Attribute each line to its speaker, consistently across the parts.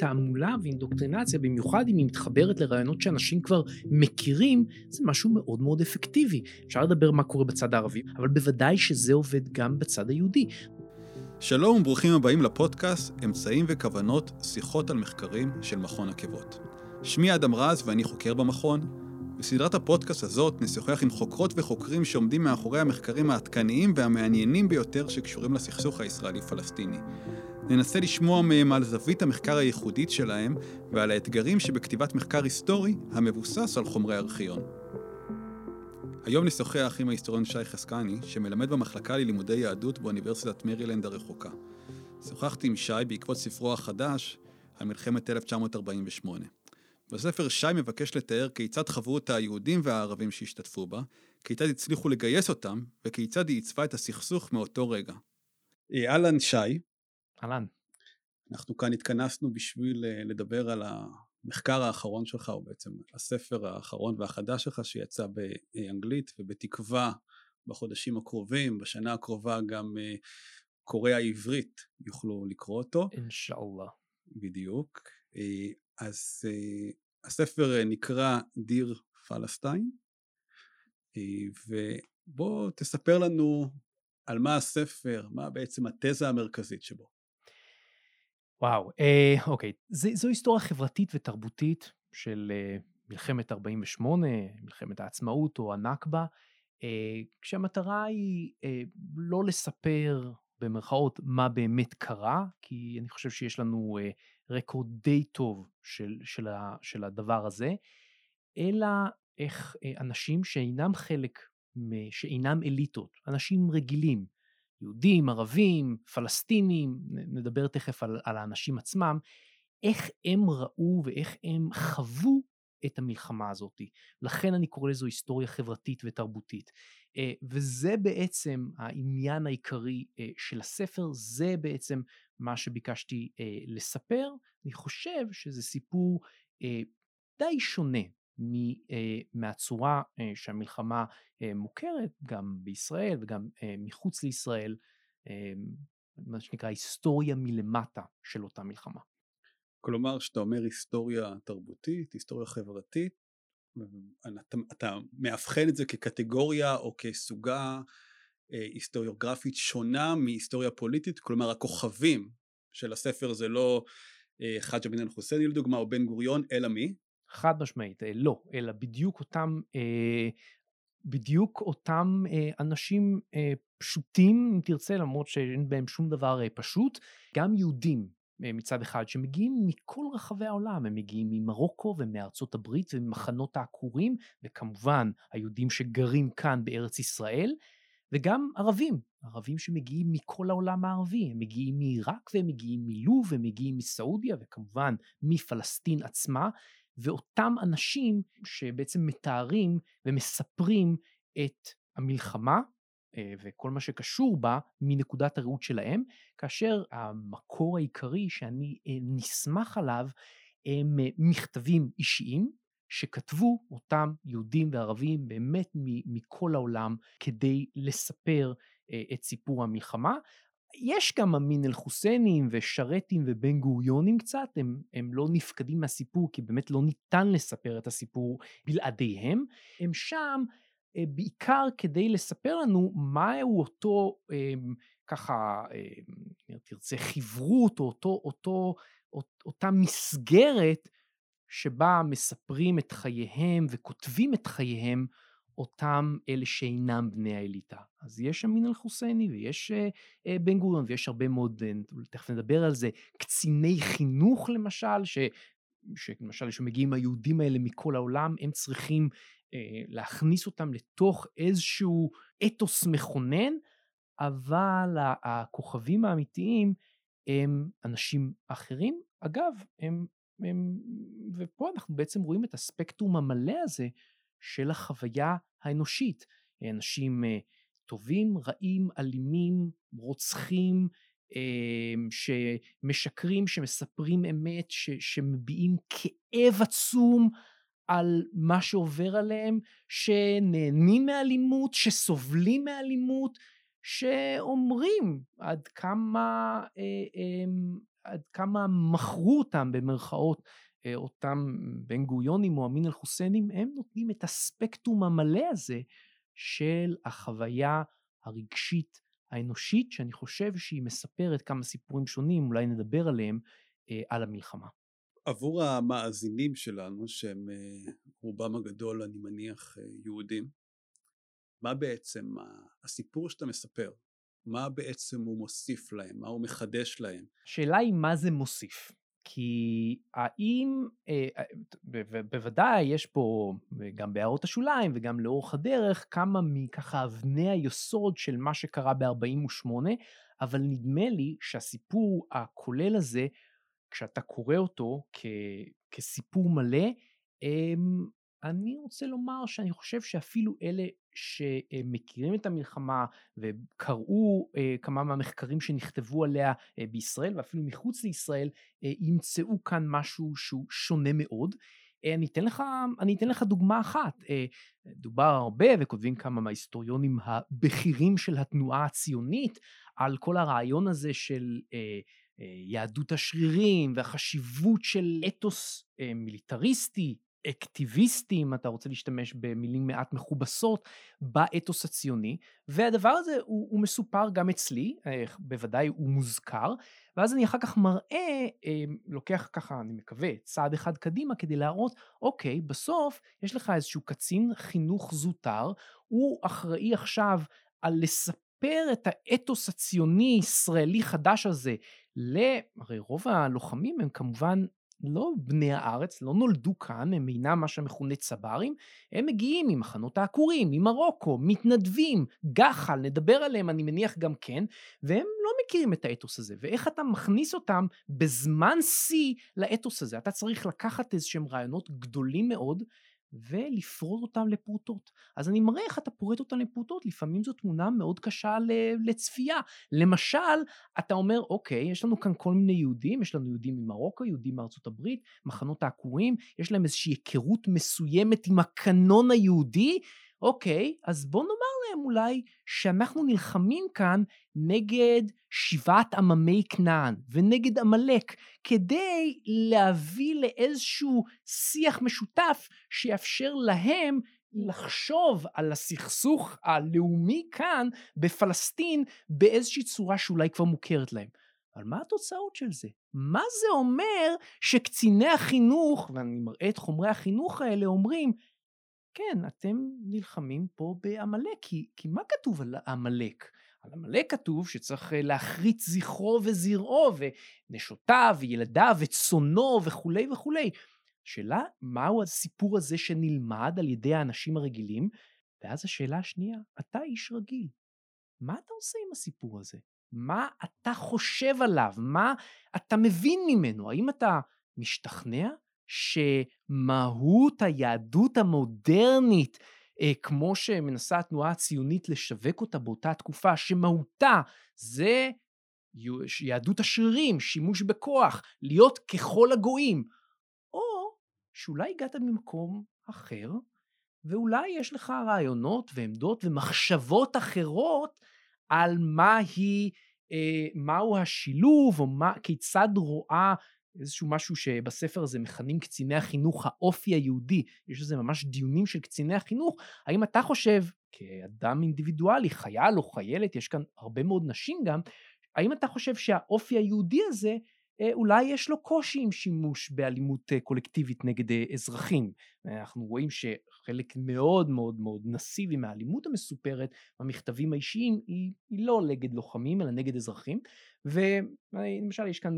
Speaker 1: תעמולה ואינדוקטרינציה, במיוחד אם היא מתחברת לרעיונות שאנשים כבר מכירים, זה משהו מאוד מאוד אפקטיבי. אפשר לדבר מה קורה בצד הערבי, אבל בוודאי שזה עובד גם בצד היהודי.
Speaker 2: שלום וברוכים הבאים לפודקאסט אמצעים וכוונות, שיחות על מחקרים של מכון עקבות. שמי אדם רז ואני חוקר במכון. בסדרת הפודקאסט הזאת נשוחח עם חוקרות וחוקרים שעומדים מאחורי המחקרים העדכניים והמעניינים ביותר שקשורים לסכסוך הישראלי-פלסטיני. ננסה לשמוע מהם על זווית המחקר הייחודית שלהם ועל האתגרים שבכתיבת מחקר היסטורי המבוסס על חומרי ארכיון. היום נשוחח עם ההיסטוריון שי חסקני, שמלמד במחלקה ללימודי יהדות באוניברסיטת מרילנד הרחוקה. שוחחתי עם שי בעקבות ספרו החדש על מלחמת 1948. בספר שי מבקש לתאר כיצד חוו אותה היהודים והערבים שהשתתפו בה, כיצד הצליחו לגייס אותם, וכיצד היא עיצבה את הסכסוך מאותו רגע. אהלן שי.
Speaker 1: אהלן.
Speaker 2: אנחנו כאן התכנסנו בשביל אה, לדבר על המחקר האחרון שלך, או בעצם הספר האחרון והחדש שלך שיצא באנגלית, ובתקווה בחודשים הקרובים, בשנה הקרובה גם אה, קוראי העברית יוכלו לקרוא אותו.
Speaker 1: אינשאללה.
Speaker 2: בדיוק. אה, אז הספר נקרא דיר פלסטיין, ובוא תספר לנו על מה הספר, מה בעצם התזה המרכזית שבו.
Speaker 1: וואו, אה, אוקיי. ז, זו היסטוריה חברתית ותרבותית של אה, מלחמת 48, מלחמת העצמאות או הנכבה, אה, כשהמטרה היא אה, לא לספר במרכאות מה באמת קרה, כי אני חושב שיש לנו אה, רקורד די טוב של, של, ה, של הדבר הזה, אלא איך אה, אנשים שאינם חלק, שאינם אליטות, אנשים רגילים, יהודים, ערבים, פלסטינים, נדבר תכף על, על האנשים עצמם, איך הם ראו ואיך הם חוו את המלחמה הזאת. לכן אני קורא לזו היסטוריה חברתית ותרבותית. אה, וזה בעצם העניין העיקרי אה, של הספר, זה בעצם מה שביקשתי אה, לספר. אני חושב שזה סיפור די שונה מהצורה שהמלחמה מוכרת גם בישראל וגם מחוץ לישראל, מה שנקרא היסטוריה מלמטה של אותה מלחמה.
Speaker 2: כלומר, כשאתה אומר היסטוריה תרבותית, היסטוריה חברתית, אתה, אתה מאבחן את זה כקטגוריה או כסוגה היסטוריוגרפית שונה מהיסטוריה פוליטית, כלומר הכוכבים של הספר זה לא חאג' אמין אל-חוסייני לדוגמה או בן גוריון, אלא מי?
Speaker 1: חד משמעית, אה, לא, אלא בדיוק אותם, אה, בדיוק אותם אה, אנשים פשוטים, אם תרצה, למרות שאין בהם שום דבר פשוט, גם יהודים מצד אחד, שמגיעים מכל רחבי העולם, הם מגיעים ממרוקו ומארצות הברית וממחנות העקורים, וכמובן היהודים שגרים כאן בארץ ישראל, וגם ערבים, ערבים שמגיעים מכל העולם הערבי, הם מגיעים מעיראק והם מגיעים מלוב, הם מגיעים מסעודיה וכמובן מפלסטין עצמה, ואותם אנשים שבעצם מתארים ומספרים את המלחמה אה, וכל מה שקשור בה מנקודת הראות שלהם, כאשר המקור העיקרי שאני אה, נסמך עליו הם אה, מכתבים אישיים שכתבו אותם יהודים וערבים באמת מכל העולם כדי לספר את סיפור המלחמה. יש גם אמין אל-חוסיינים ושרתים ובן גוריונים קצת, הם, הם לא נפקדים מהסיפור כי באמת לא ניתן לספר את הסיפור בלעדיהם, הם שם אה, בעיקר כדי לספר לנו מהו אותו אה, ככה, אה, תרצה, חברות או אותו, אותו, אותה מסגרת שבה מספרים את חייהם וכותבים את חייהם אותם אלה שאינם בני האליטה. אז יש אמין אל-חוסייני ויש אה, אה, בן גוריון ויש הרבה מאוד, אה, תכף נדבר על זה, קציני חינוך למשל, ש, שלמשל שמגיעים היהודים האלה מכל העולם, הם צריכים אה, להכניס אותם לתוך איזשהו אתוס מכונן, אבל הכוכבים האמיתיים הם אנשים אחרים. אגב, הם, הם, ופה אנחנו בעצם רואים את הספקטרום המלא הזה של החוויה האנושית. אנשים אה, טובים, רעים, אלימים, רוצחים, אה, שמשקרים, שמספרים אמת, ש, שמביעים כאב עצום על מה שעובר עליהם, שנהנים מאלימות, שסובלים מאלימות, שאומרים עד כמה, אה, עד כמה מכרו אותם במרכאות אותם בן גוריונים או אמין אל-חוסיינים, הם נותנים את הספקטרום המלא הזה של החוויה הרגשית האנושית, שאני חושב שהיא מספרת כמה סיפורים שונים, אולי נדבר עליהם, אה, על המלחמה.
Speaker 2: עבור המאזינים שלנו, שהם אה, רובם הגדול, אני מניח, יהודים, מה בעצם הסיפור שאתה מספר? מה בעצם הוא מוסיף להם? מה הוא מחדש להם?
Speaker 1: השאלה היא מה זה מוסיף. כי האם, אה, אה, בוודאי יש פה גם בהערות השוליים וגם לאורך הדרך כמה מככה אבני היסוד של מה שקרה ב-48, אבל נדמה לי שהסיפור הכולל הזה, כשאתה קורא אותו כ- כסיפור מלא, אמ, אני רוצה לומר שאני חושב שאפילו אלה שמכירים את המלחמה וקראו אה, כמה מהמחקרים שנכתבו עליה אה, בישראל ואפילו מחוץ לישראל, אה, ימצאו כאן משהו שהוא שונה מאוד. אני אתן לך, אני אתן לך דוגמה אחת. דובר הרבה וכותבים כמה מההיסטוריונים הבכירים של התנועה הציונית על כל הרעיון הזה של יהדות השרירים והחשיבות של אתוס מיליטריסטי אקטיביסטי, אם אתה רוצה להשתמש במילים מעט מכובסות, באתוס הציוני, והדבר הזה הוא, הוא מסופר גם אצלי, אה, בוודאי הוא מוזכר, ואז אני אחר כך מראה, אה, לוקח ככה, אני מקווה, צעד אחד קדימה כדי להראות, אוקיי, בסוף יש לך איזשהו קצין חינוך זוטר, הוא אחראי עכשיו על לספר את האתוס הציוני-ישראלי חדש הזה. ל... הרי רוב הלוחמים הם כמובן לא בני הארץ, לא נולדו כאן, הם אינם מה שמכונה צברים, הם מגיעים ממחנות העקורים, ממרוקו, מתנדבים, גחל, נדבר עליהם אני מניח גם כן, והם לא מכירים את האתוס הזה, ואיך אתה מכניס אותם בזמן שיא לאתוס הזה. אתה צריך לקחת איזה שהם רעיונות גדולים מאוד, ולפרוט אותם לפרוטות. אז אני מראה איך אתה פורט אותם לפרוטות, לפעמים זו תמונה מאוד קשה לצפייה. למשל, אתה אומר, אוקיי, יש לנו כאן כל מיני יהודים, יש לנו יהודים ממרוקו, יהודים מארצות הברית, מחנות העקורים, יש להם איזושהי היכרות מסוימת עם הקנון היהודי, אוקיי, אז בוא נאמר להם אולי שאנחנו נלחמים כאן נגד שבעת עממי כנען ונגד עמלק, כדי להביא לאיזשהו שיח משותף שיאפשר להם לחשוב על הסכסוך הלאומי כאן בפלסטין באיזושהי צורה שאולי כבר מוכרת להם. אבל מה התוצאות של זה? מה זה אומר שקציני החינוך, ואני מראה את חומרי החינוך האלה, אומרים, כן, אתם נלחמים פה בעמלק, כי, כי מה כתוב על עמלק? על עמלק כתוב שצריך אה, להחריץ זכרו וזרעו, ונשותיו, וילדיו, וצונו, וכולי וכולי. השאלה, מהו הסיפור הזה שנלמד על ידי האנשים הרגילים? ואז השאלה השנייה, אתה איש רגיל, מה אתה עושה עם הסיפור הזה? מה אתה חושב עליו? מה אתה מבין ממנו? האם אתה משתכנע שמהות היהדות המודרנית, אה, כמו שמנסה התנועה הציונית לשווק אותה באותה תקופה, שמהותה זה יהדות השרירים, שימוש בכוח, להיות ככל הגויים, או שאולי הגעת ממקום אחר, ואולי יש לך רעיונות ועמדות ומחשבות אחרות על מהי, אה, מהו השילוב, או מה, כיצד רואה איזשהו משהו שבספר הזה מכנים קציני החינוך האופי היהודי, יש לזה ממש דיונים של קציני החינוך, האם אתה חושב, כאדם אינדיבידואלי, חייל או חיילת, יש כאן הרבה מאוד נשים גם, האם אתה חושב שהאופי היהודי הזה אולי יש לו קושי עם שימוש באלימות אה, קולקטיבית נגד אה, אזרחים. אנחנו רואים שחלק מאוד מאוד מאוד נסיבי מהאלימות המסופרת במכתבים האישיים היא, היא לא נגד לוחמים אלא נגד אזרחים. ולמשל יש כאן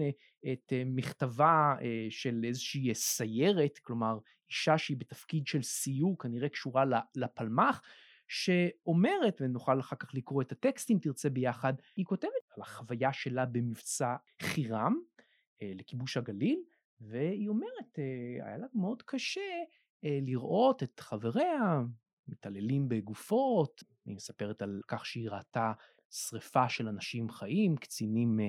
Speaker 1: את מכתבה של איזושהי סיירת, כלומר אישה שהיא בתפקיד של סיור כנראה קשורה לפלמ"ח, שאומרת, ונוכל אחר כך לקרוא את הטקסט אם תרצה ביחד, היא כותבת על החוויה שלה במבצע חירם, אה, לכיבוש הגליל, והיא אומרת, אה, היה לה מאוד קשה אה, לראות את חבריה מתעללים בגופות, היא מספרת על כך שהיא ראתה שריפה של אנשים חיים, קצינים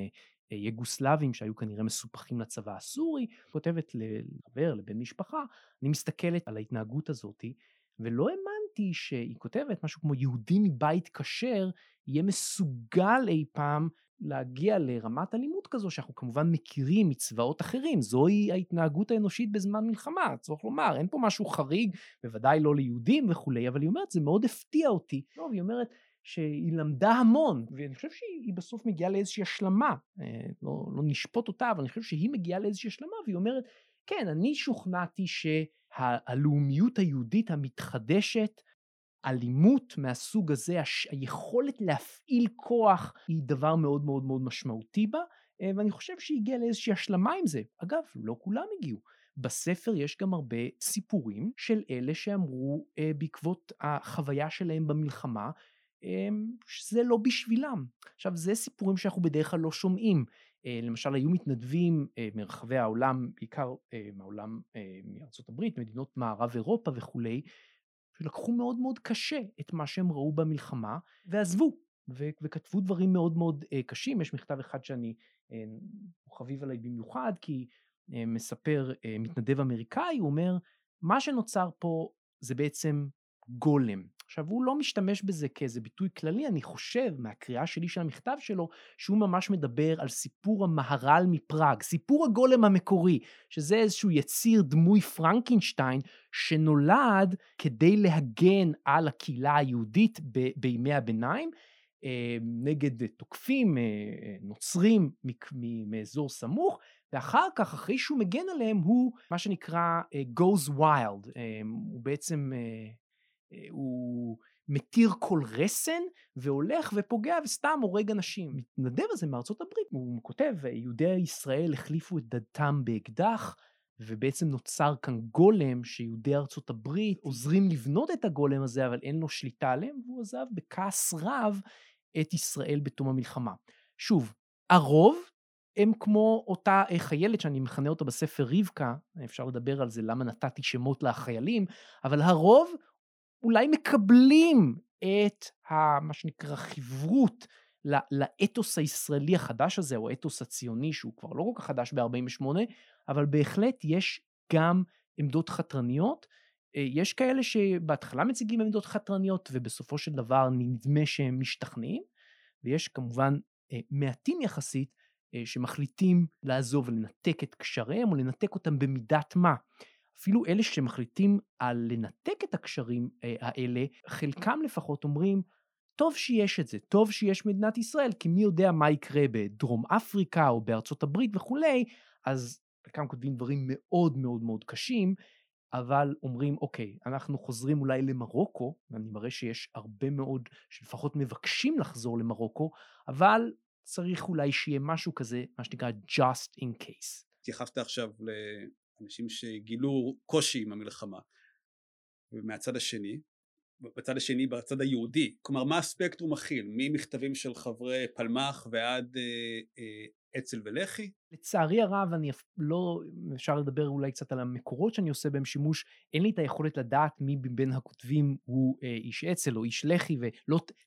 Speaker 1: יוגוסלבים שהיו כנראה מסופחים לצבא הסורי, כותבת לחבר, לבן משפחה, אני מסתכלת על ההתנהגות הזאתי, ולא האמנתי היא שהיא כותבת משהו כמו יהודי מבית כשר יהיה מסוגל אי פעם להגיע לרמת אלימות כזו שאנחנו כמובן מכירים מצבאות אחרים, זוהי ההתנהגות האנושית בזמן מלחמה, צריך לומר, אין פה משהו חריג, בוודאי לא ליהודים וכולי, אבל היא אומרת, זה מאוד הפתיע אותי. לא, היא אומרת שהיא למדה המון, ואני חושב שהיא בסוף מגיעה לאיזושהי השלמה, אה, לא, לא נשפוט אותה, אבל אני חושב שהיא מגיעה לאיזושהי השלמה, והיא אומרת, כן, אני שוכנעתי שהלאומיות היהודית המתחדשת, אלימות מהסוג הזה, היכולת להפעיל כוח היא דבר מאוד מאוד מאוד משמעותי בה, אה, ואני חושב שהיא הגיעה לאיזושהי השלמה עם זה. אגב, לא כולם הגיעו. בספר יש גם הרבה סיפורים של אלה שאמרו אה, בעקבות החוויה שלהם במלחמה, אה, שזה לא בשבילם. עכשיו, זה סיפורים שאנחנו בדרך כלל לא שומעים. אה, למשל, היו מתנדבים אה, מרחבי העולם, בעיקר מהעולם אה, מארצות הברית, מדינות מערב אירופה וכולי, שלקחו מאוד מאוד קשה את מה שהם ראו במלחמה ועזבו ו- וכתבו דברים מאוד מאוד uh, קשים. יש מכתב אחד שאני, uh, הוא חביב עליי במיוחד כי uh, מספר uh, מתנדב אמריקאי, הוא אומר, מה שנוצר פה זה בעצם גולם. עכשיו הוא לא משתמש בזה כאיזה ביטוי כללי, אני חושב מהקריאה שלי של המכתב שלו, שהוא ממש מדבר על סיפור המהר"ל מפראג, סיפור הגולם המקורי, שזה איזשהו יציר דמוי פרנקנשטיין שנולד כדי להגן על הקהילה היהודית ב- בימי הביניים. אה, נגד תוקפים אה, אה, נוצרים מאזור סמוך ואחר כך אחרי שהוא מגן עליהם הוא מה שנקרא goes wild הוא בעצם הוא מתיר כל רסן והולך ופוגע וסתם הורג אנשים. מתנדב הזה מארצות הברית, הוא כותב, יהודי ישראל החליפו את דתם באקדח, ובעצם נוצר כאן גולם שיהודי ארצות הברית עוזרים לבנות את הגולם הזה, אבל אין לו שליטה עליהם, והוא עזב בכעס רב את ישראל בתום המלחמה. שוב, הרוב הם כמו אותה חיילת שאני מכנה אותה בספר רבקה, אפשר לדבר על זה למה נתתי שמות לחיילים, אבל הרוב אולי מקבלים את ה, מה שנקרא חברות לאתוס הישראלי החדש הזה, או האתוס הציוני, שהוא כבר לא כל כך חדש ב-48, אבל בהחלט יש גם עמדות חתרניות. אה, יש כאלה שבהתחלה מציגים עמדות חתרניות, ובסופו של דבר נדמה שהם משתכנעים, ויש כמובן אה, מעטים יחסית אה, שמחליטים לעזוב ולנתק את קשריהם, או לנתק אותם במידת מה. אפילו אלה שמחליטים על לנתק את הקשרים אה, האלה, חלקם לפחות אומרים, טוב שיש את זה, טוב שיש מדינת ישראל, כי מי יודע מה יקרה בדרום אפריקה או בארצות הברית וכולי, אז חלקם כותבים דברים מאוד מאוד מאוד קשים, אבל אומרים, אוקיי, אנחנו חוזרים אולי למרוקו, ואני מראה שיש הרבה מאוד שלפחות מבקשים לחזור למרוקו, אבל צריך אולי שיהיה משהו כזה, מה שנקרא just in case.
Speaker 2: התייחסת עכשיו אנשים שגילו קושי עם המלחמה. ומהצד השני, בצד השני, בצד היהודי, כלומר מה הספקטרום מכיל, ממכתבים של חברי פלמ"ח ועד אה, אה, אצ"ל ולח"י?
Speaker 1: לצערי הרב אני לא, אפשר לדבר אולי קצת על המקורות שאני עושה בהם שימוש, אין לי את היכולת לדעת מי בין הכותבים הוא אה, איש אצ"ל או איש לח"י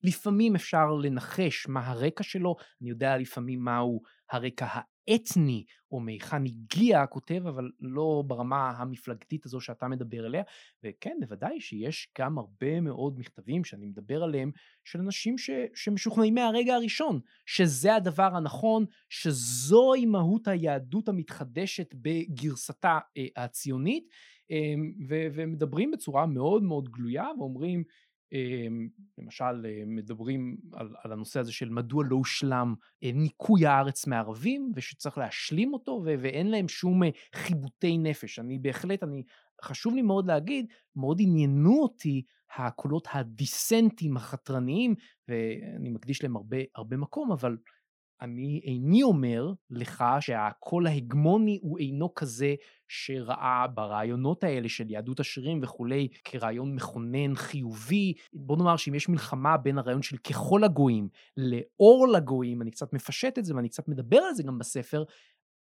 Speaker 1: ולפעמים אפשר לנחש מה הרקע שלו, אני יודע לפעמים מהו הרקע אתני או מהיכן הגיע הכותב, אבל לא ברמה המפלגתית הזו שאתה מדבר עליה. וכן, בוודאי שיש גם הרבה מאוד מכתבים שאני מדבר עליהם, של אנשים ש, שמשוכנעים מהרגע הראשון, שזה הדבר הנכון, שזוהי מהות היהדות המתחדשת בגרסתה אה, הציונית, ו, ומדברים בצורה מאוד מאוד גלויה ואומרים, אמ, למשל אה, מדברים על, על הנושא הזה של מדוע לא הושלם אה, ניקוי הארץ מערבים ושצריך להשלים אותו ו, ואין להם שום חיבוטי נפש. אני בהחלט, אני, חשוב לי מאוד להגיד, מאוד עניינו אותי הקולות הדיסנטים החתרניים ואני מקדיש להם הרבה, הרבה מקום, אבל אני איני אומר לך שהקול ההגמוני הוא אינו כזה שראה ברעיונות האלה של יהדות השרירים וכולי כרעיון מכונן חיובי. בוא נאמר שאם יש מלחמה בין הרעיון של ככל הגויים לאור לגויים, אני קצת מפשט את זה ואני קצת מדבר על זה גם בספר,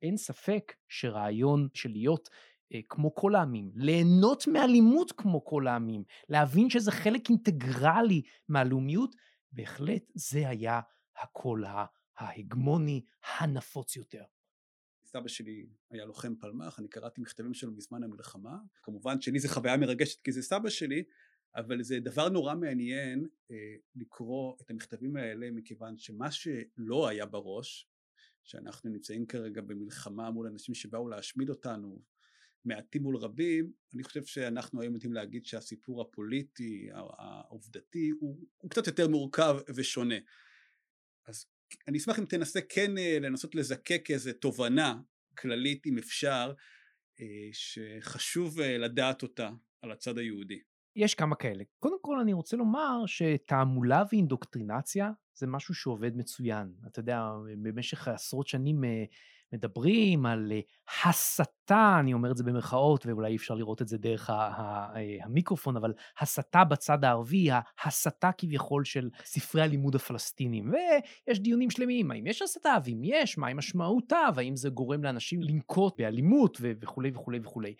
Speaker 1: אין ספק שרעיון של להיות אה, כמו כל העמים, ליהנות מאלימות כמו כל העמים, להבין שזה חלק אינטגרלי מהלאומיות, בהחלט זה היה הקול ה... ההגמוני הנפוץ יותר.
Speaker 2: סבא שלי היה לוחם פלמ"ח, אני קראתי מכתבים שלו בזמן המלחמה, כמובן שלי זה חוויה מרגשת כי זה סבא שלי, אבל זה דבר נורא מעניין אה, לקרוא את המכתבים האלה מכיוון שמה שלא היה בראש שאנחנו נמצאים כרגע במלחמה מול אנשים שבאו להשמיד אותנו מעטים מול רבים, אני חושב שאנחנו היום יודעים להגיד שהסיפור הפוליטי, העובדתי, הוא, הוא קצת יותר מורכב ושונה. אז אני אשמח אם תנסה כן אה, לנסות לזקק איזו תובנה כללית, אם אפשר, אה, שחשוב אה, לדעת אותה על הצד היהודי.
Speaker 1: יש כמה כאלה. קודם כל אני רוצה לומר שתעמולה ואינדוקטרינציה זה משהו שעובד מצוין. אתה יודע, במשך עשרות שנים מדברים על אה, הסתה, אני אומר את זה במרכאות, ואולי אי אפשר לראות את זה דרך אה, המיקרופון, אבל הסתה בצד הערבי, ההסתה כביכול של ספרי הלימוד הפלסטינים. ויש דיונים שלמים, האם יש הסתה, ואם יש, מהי משמעותה, והאם זה גורם לאנשים לנקוט באלימות וכולי וכולי וכולי.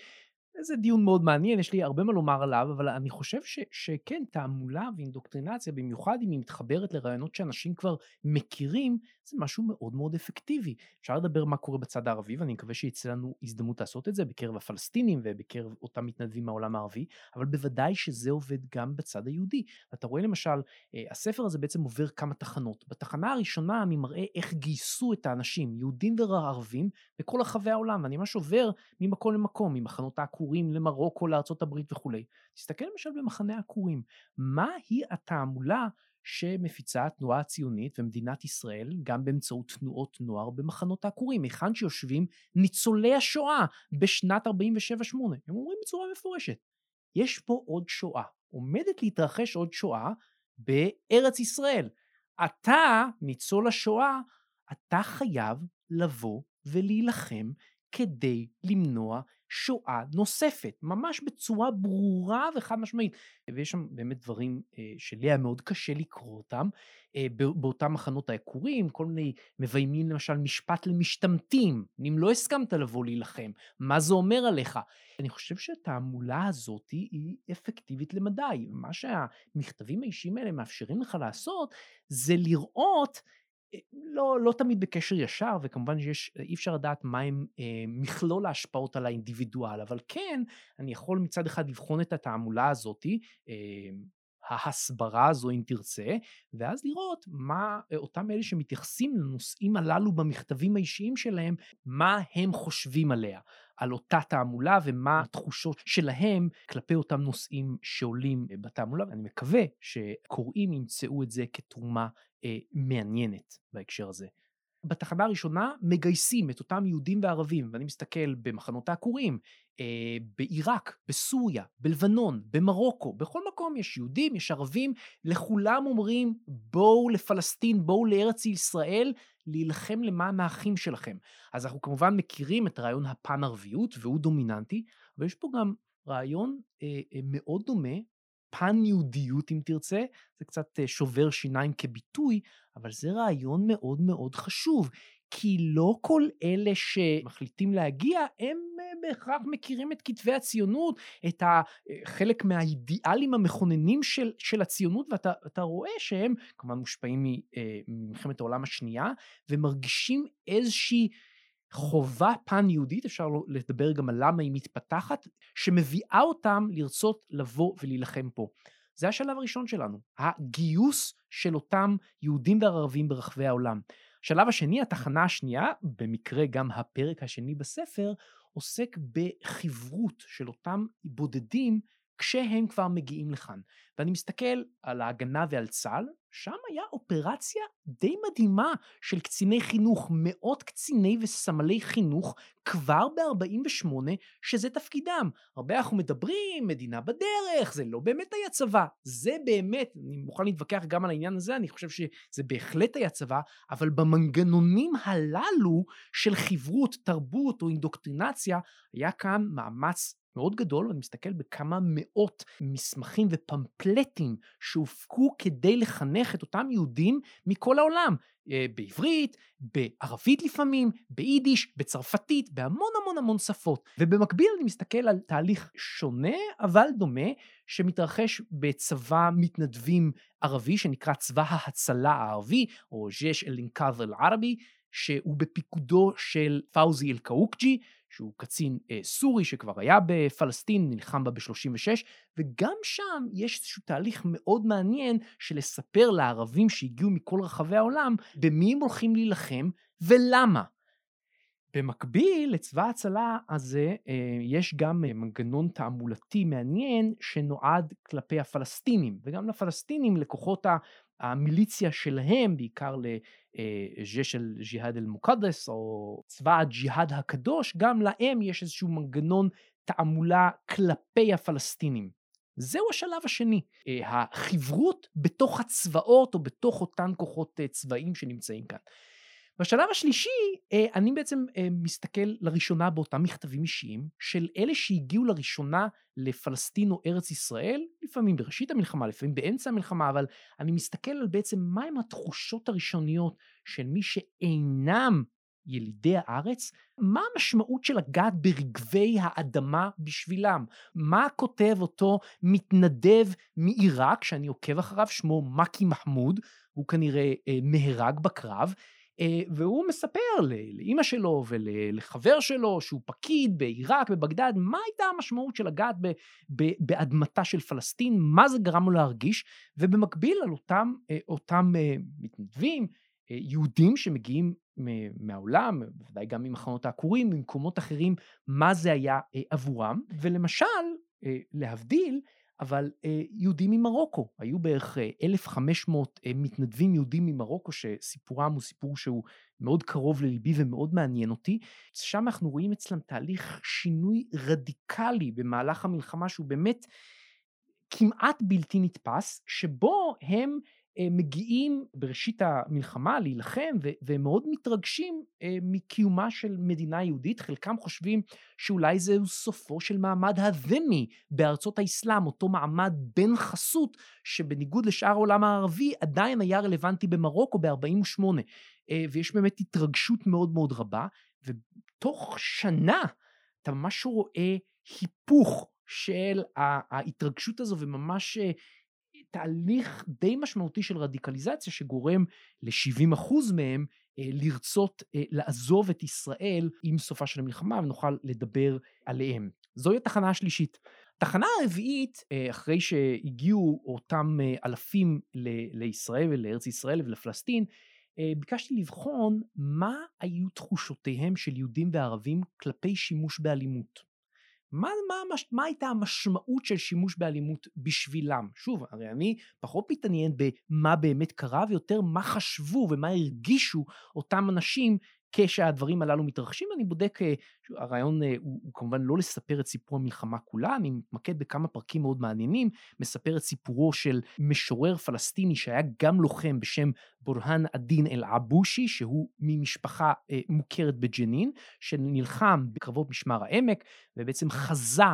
Speaker 1: זה דיון מאוד מעניין, יש לי הרבה מה לומר עליו, אבל אני חושב ש, שכן, תעמולה ואינדוקטרינציה, במיוחד אם היא מתחברת לרעיונות שאנשים כבר מכירים, זה משהו מאוד מאוד אפקטיבי. אפשר לדבר מה קורה בצד הערבי, ואני מקווה שיצא לנו הזדמנות לעשות את זה בקרב הפלסטינים ובקרב אותם מתנדבים מהעולם הערבי, אבל בוודאי שזה עובד גם בצד היהודי. אתה רואה למשל, אה, הספר הזה בעצם עובר כמה תחנות. בתחנה הראשונה אני מראה איך גייסו את האנשים, יהודים וערבים, בכל רחבי העולם, ואני ממש עובר ממקום למקום, ממחנות למרוקו, לארצות הברית וכולי. תסתכל למשל במחנה העקורים, מהי התעמולה שמפיצה התנועה הציונית ומדינת ישראל גם באמצעות תנועות נוער במחנות העקורים, היכן שיושבים ניצולי השואה בשנת 47-8. הם אומרים בצורה מפורשת, יש פה עוד שואה, עומדת להתרחש עוד שואה בארץ ישראל. אתה, ניצול השואה, אתה חייב לבוא ולהילחם כדי למנוע שואה נוספת, ממש בצורה ברורה וחד משמעית. ויש שם באמת דברים אה, שלי היה מאוד קשה לקרוא אותם, אה, באותם מחנות העקורים, כל מיני מביימים למשל משפט למשתמטים, אם לא הסכמת לבוא להילחם, מה זה אומר עליך? אני חושב שהתעמולה הזאת היא אפקטיבית למדי, מה שהמכתבים האישיים האלה מאפשרים לך לעשות, זה לראות לא, לא תמיד בקשר ישר, וכמובן שיש, אי אפשר לדעת מהם אה, מכלול ההשפעות על האינדיבידואל, אבל כן, אני יכול מצד אחד לבחון את התעמולה הזאתי, אה, ההסברה הזו אם תרצה, ואז לראות מה אותם אלה שמתייחסים לנושאים הללו במכתבים האישיים שלהם, מה הם חושבים עליה, על אותה תעמולה ומה התחושות שלהם כלפי אותם נושאים שעולים בתעמולה, ואני מקווה שקוראים ימצאו את זה כתרומה אה, מעניינת בהקשר הזה. בתחנה הראשונה מגייסים את אותם יהודים וערבים, ואני מסתכל במחנות העקורים, אה, בעיראק, בסוריה, בלבנון, במרוקו, בכל מקום יש יהודים, יש ערבים, לכולם אומרים בואו לפלסטין, בואו לארץ ישראל, להילחם למען האחים שלכם. אז אנחנו כמובן מכירים את רעיון הפן-ערביות, והוא דומיננטי, אבל יש פה גם רעיון אה, אה, מאוד דומה פן-יהודיות אם תרצה, זה קצת אה, שובר שיניים כביטוי, אבל זה רעיון מאוד מאוד חשוב, כי לא כל אלה שמחליטים להגיע הם אה, בהכרח מכירים את כתבי הציונות, את אה, חלק מהאידיאלים המכוננים של, של הציונות, ואתה רואה שהם כמובן מושפעים ממלחמת העולם השנייה, ומרגישים איזושהי חובה פן-יהודית, אפשר לא לדבר גם על למה היא מתפתחת, שמביאה אותם לרצות לבוא ולהילחם פה. זה השלב הראשון שלנו, הגיוס של אותם יהודים וערבים ברחבי העולם. השלב השני, התחנה השנייה, במקרה גם הפרק השני בספר, עוסק בחברות של אותם בודדים כשהם כבר מגיעים לכאן. ואני מסתכל על ההגנה ועל צה"ל, שם היה אופרציה די מדהימה של קציני חינוך, מאות קציני וסמלי חינוך כבר ב-48, שזה תפקידם. הרבה אנחנו מדברים, מדינה בדרך, זה לא באמת היה צבא. זה באמת, אני מוכן להתווכח גם על העניין הזה, אני חושב שזה בהחלט היה צבא, אבל במנגנונים הללו של חברות, תרבות או אינדוקטרינציה, היה כאן מאמץ מאוד גדול, ואני מסתכל בכמה מאות מסמכים ופמפלטים שהופקו כדי לחנך את אותם יהודים מכל העולם. אה, בעברית, בערבית לפעמים, ביידיש, בצרפתית, בהמון המון המון שפות. ובמקביל אני מסתכל על תהליך שונה אבל דומה שמתרחש בצבא מתנדבים ערבי שנקרא צבא ההצלה הערבי, או ג'ש אל-אינקאז' אל-ערבי, שהוא בפיקודו של פאוזי אל-קאוקג'י, שהוא קצין אה, סורי שכבר היה בפלסטין, נלחם בה ב-36, וגם שם יש איזשהו תהליך מאוד מעניין של לספר לערבים שהגיעו מכל רחבי העולם במי הם הולכים להילחם ולמה. במקביל לצבא ההצלה הזה אה, יש גם אה, מנגנון תעמולתי מעניין שנועד כלפי הפלסטינים וגם לפלסטינים לכוחות המיליציה שלהם בעיקר לז'ש אל ג'יהאד אל מוקדס או צבא הג'יהאד הקדוש גם להם יש איזשהו מנגנון תעמולה כלפי הפלסטינים. זהו השלב השני, אה, החברות בתוך הצבאות או בתוך אותן כוחות צבאיים שנמצאים כאן. בשלב השלישי, אה, אני בעצם אה, מסתכל לראשונה באותם מכתבים אישיים של אלה שהגיעו לראשונה לפלסטין או ארץ ישראל, לפעמים בראשית המלחמה, לפעמים באמצע המלחמה, אבל אני מסתכל על בעצם מהם התחושות הראשוניות של מי שאינם ילידי הארץ, מה המשמעות של לגעת ברגבי האדמה בשבילם? מה כותב אותו מתנדב מעיראק, שאני עוקב אחריו, שמו מקי מחמוד, הוא כנראה אה, נהרג בקרב, אה, והוא מספר לאימא שלו ולחבר שלו שהוא פקיד בעיראק, בבגדד, מה הייתה המשמעות של לגעת באדמתה של פלסטין, מה זה גרם לו להרגיש, ובמקביל על אותם, אה, אותם אה, מתנדבים, יהודים שמגיעים מהעולם, בוודאי גם ממחנות העקורים, ממקומות אחרים, מה זה היה עבורם, ולמשל, להבדיל, אבל אה, יהודים ממרוקו, היו בערך 1,500 אה, אה, מתנדבים יהודים ממרוקו שסיפורם הוא סיפור שהוא מאוד קרוב לליבי ומאוד מעניין אותי. שם אנחנו רואים אצלם תהליך שינוי רדיקלי במהלך המלחמה שהוא באמת כמעט בלתי נתפס, שבו הם מגיעים בראשית המלחמה להילחם והם מאוד מתרגשים אה, מקיומה של מדינה יהודית, חלקם חושבים שאולי זהו סופו של מעמד הדמי בארצות האסלאם, אותו מעמד בן חסות שבניגוד לשאר העולם הערבי עדיין היה רלוונטי במרוקו ב-48. אה, ויש באמת התרגשות מאוד מאוד רבה. ותוך שנה אתה ממש רואה היפוך של ההתרגשות הזו וממש תהליך די משמעותי של רדיקליזציה שגורם ל-70% מהם אה, לרצות אה, לעזוב את ישראל עם סופה של המלחמה ונוכל לדבר עליהם. זוהי התחנה השלישית. התחנה הרביעית, אה, אחרי שהגיעו אותם אלפים לישראל ולארץ ישראל ולפלסטין, ביקשתי לבחון מה היו תחושותיהם של יהודים וערבים כלפי שימוש באלימות. מה, מה, מה, מה הייתה המשמעות של שימוש באלימות בשבילם? שוב, הרי אני פחות מתעניין במה באמת קרה, ויותר מה חשבו ומה הרגישו אותם אנשים כשהדברים הללו מתרחשים, אני בודק, אה, הרעיון אה, הוא, הוא כמובן לא לספר את סיפור המלחמה כולה, אני מתמקד בכמה פרקים מאוד מעניינים, מספר את סיפורו של משורר פלסטיני שהיה גם לוחם בשם בורהאן א-דין אל-עבושי, שהוא ממשפחה אה, מוכרת בג'נין, שנלחם בקרבות משמר העמק, ובעצם חזה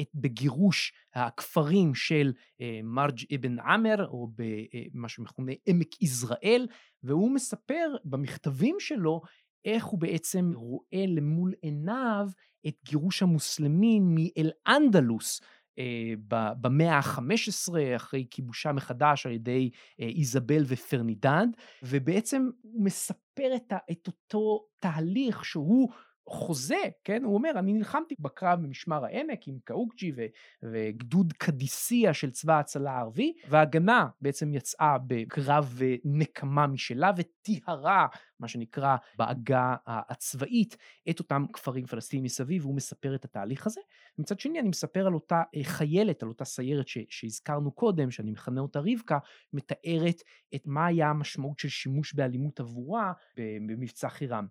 Speaker 1: את בגירוש הכפרים של אה, מרג' אבן עמר, או במה אה, שמכונה עמק יזרעאל, והוא מספר במכתבים שלו איך הוא בעצם רואה למול עיניו את גירוש המוסלמים מאל-אנדלוס אה, במאה ה-15, אחרי כיבושה מחדש על ידי אה, איזבל ופרדיננד, ובעצם הוא מספר את, את אותו תהליך שהוא חוזה, כן? הוא אומר, אני נלחמתי בקרב במשמר העמק עם קאוקג'י ו- וגדוד קדיסיה של צבא ההצלה הערבי, וההגנה בעצם יצאה בקרב נקמה משלה וטיהרה, מה שנקרא בעגה הצבאית, את אותם כפרים פלסטינים מסביב, והוא מספר את התהליך הזה. מצד שני, אני מספר על אותה אה, חיילת, על אותה סיירת ש- שהזכרנו קודם, שאני מכנה אותה רבקה, מתארת את מה היה המשמעות של שימוש באלימות עבורה במבצע חירם.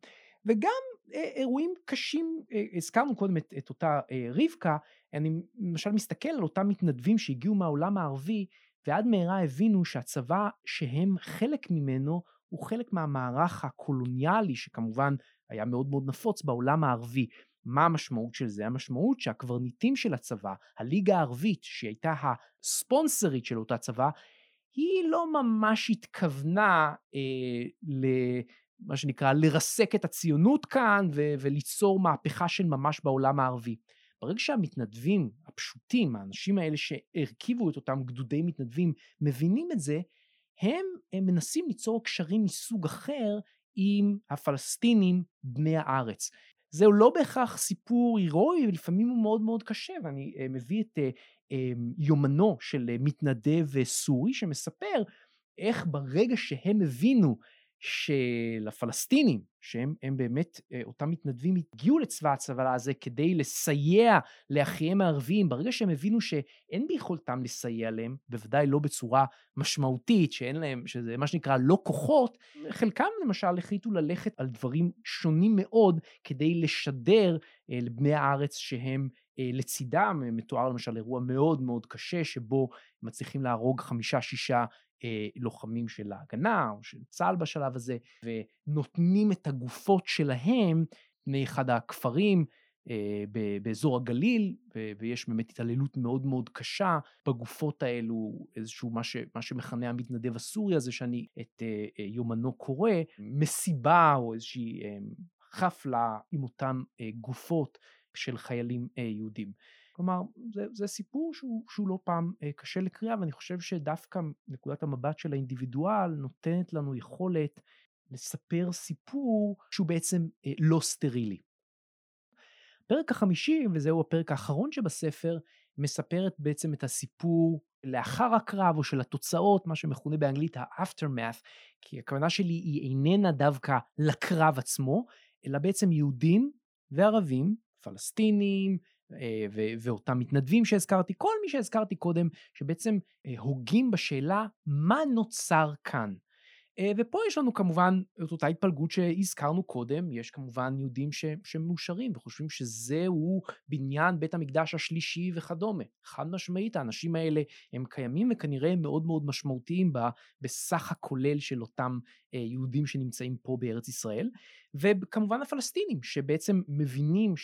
Speaker 1: וגם אה, אירועים קשים, אה, הזכרנו קודם את, את אותה אה, רבקה, אני למשל מסתכל על אותם מתנדבים שהגיעו מהעולם הערבי, ועד מהרה הבינו שהצבא שהם חלק ממנו, הוא חלק מהמערך הקולוניאלי, שכמובן היה מאוד מאוד נפוץ בעולם הערבי. מה המשמעות של זה? המשמעות שהקברניטים של הצבא, הליגה הערבית, שהייתה הספונסרית של אותה צבא, היא לא ממש התכוונה אה, ל... מה שנקרא לרסק את הציונות כאן ו- וליצור מהפכה של ממש בעולם הערבי. ברגע שהמתנדבים הפשוטים, האנשים האלה שהרכיבו את אותם גדודי מתנדבים, מבינים את זה, הם, הם מנסים ליצור קשרים מסוג אחר עם הפלסטינים בני הארץ. זהו לא בהכרח סיפור הירואי, לפעמים הוא מאוד מאוד קשה, ואני uh, מביא את uh, uh, יומנו של מתנדב סורי שמספר איך ברגע שהם הבינו שלפלסטינים, שהם באמת אה, אותם מתנדבים, הגיעו לצבא הצבא הזה כדי לסייע לאחיהם הערבים, ברגע שהם הבינו שאין ביכולתם לסייע להם, בוודאי לא בצורה משמעותית, שאין להם, שזה מה שנקרא לא כוחות, חלקם למשל החליטו ללכת על דברים שונים מאוד כדי לשדר אה, לבני הארץ שהם אה, לצידם, מתואר למשל אירוע מאוד מאוד קשה שבו מצליחים להרוג חמישה-שישה אה, לוחמים של ההגנה או של צה"ל בשלב הזה, ונותנים את הגופות שלהם מאחד הכפרים אה, באזור הגליל, ויש באמת התעללות מאוד מאוד קשה בגופות האלו, איזשהו מה, ש, מה שמכנה המתנדב הסורי הזה, שאני את אה, אה, יומנו קורא, מסיבה או איזושהי אה, חפלה עם אותן אה, גופות של חיילים אה, יהודים. כלומר, זה, זה סיפור שהוא, שהוא לא פעם אה, קשה לקריאה, ואני חושב שדווקא נקודת המבט של האינדיבידואל נותנת לנו יכולת לספר סיפור שהוא בעצם אה, לא סטרילי. הפרק החמישי, וזהו הפרק האחרון שבספר, מספרת בעצם את הסיפור לאחר הקרב או של התוצאות, מה שמכונה באנגלית ה-aftermath, כי הכוונה שלי היא איננה דווקא לקרב עצמו, אלא בעצם יהודים וערבים, פלסטינים, ואותם מתנדבים שהזכרתי, כל מי שהזכרתי קודם, שבעצם אה, הוגים בשאלה מה נוצר כאן. אה, ופה יש לנו כמובן את אותה התפלגות שהזכרנו קודם, יש כמובן יהודים ש, שמאושרים וחושבים שזהו בניין בית המקדש השלישי וכדומה. חד משמעית, האנשים האלה הם קיימים וכנראה הם מאוד מאוד משמעותיים בסך הכולל של אותם יהודים שנמצאים פה בארץ ישראל. וכמובן הפלסטינים, שבעצם מבינים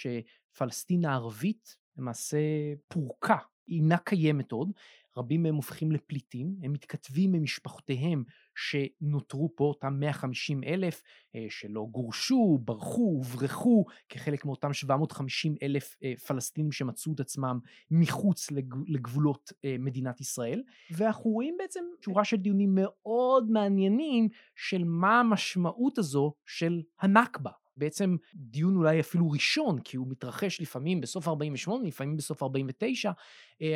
Speaker 1: שפלסטין הערבית למעשה פורקה, אינה קיימת עוד, רבים מהם הופכים לפליטים, הם מתכתבים עם משפחותיהם שנותרו פה, אותם 150 אלף אה, שלא גורשו, ברחו, הוברחו, כחלק מאותם 750 אלף אה, פלסטינים שמצאו את עצמם מחוץ לגבולות אה, מדינת ישראל. ואנחנו רואים בעצם שורה של דיונים מאוד מעניינים של מה המשמעות הזו של הנכבה. בעצם דיון אולי אפילו ראשון, כי הוא מתרחש לפעמים בסוף 48, לפעמים בסוף 49,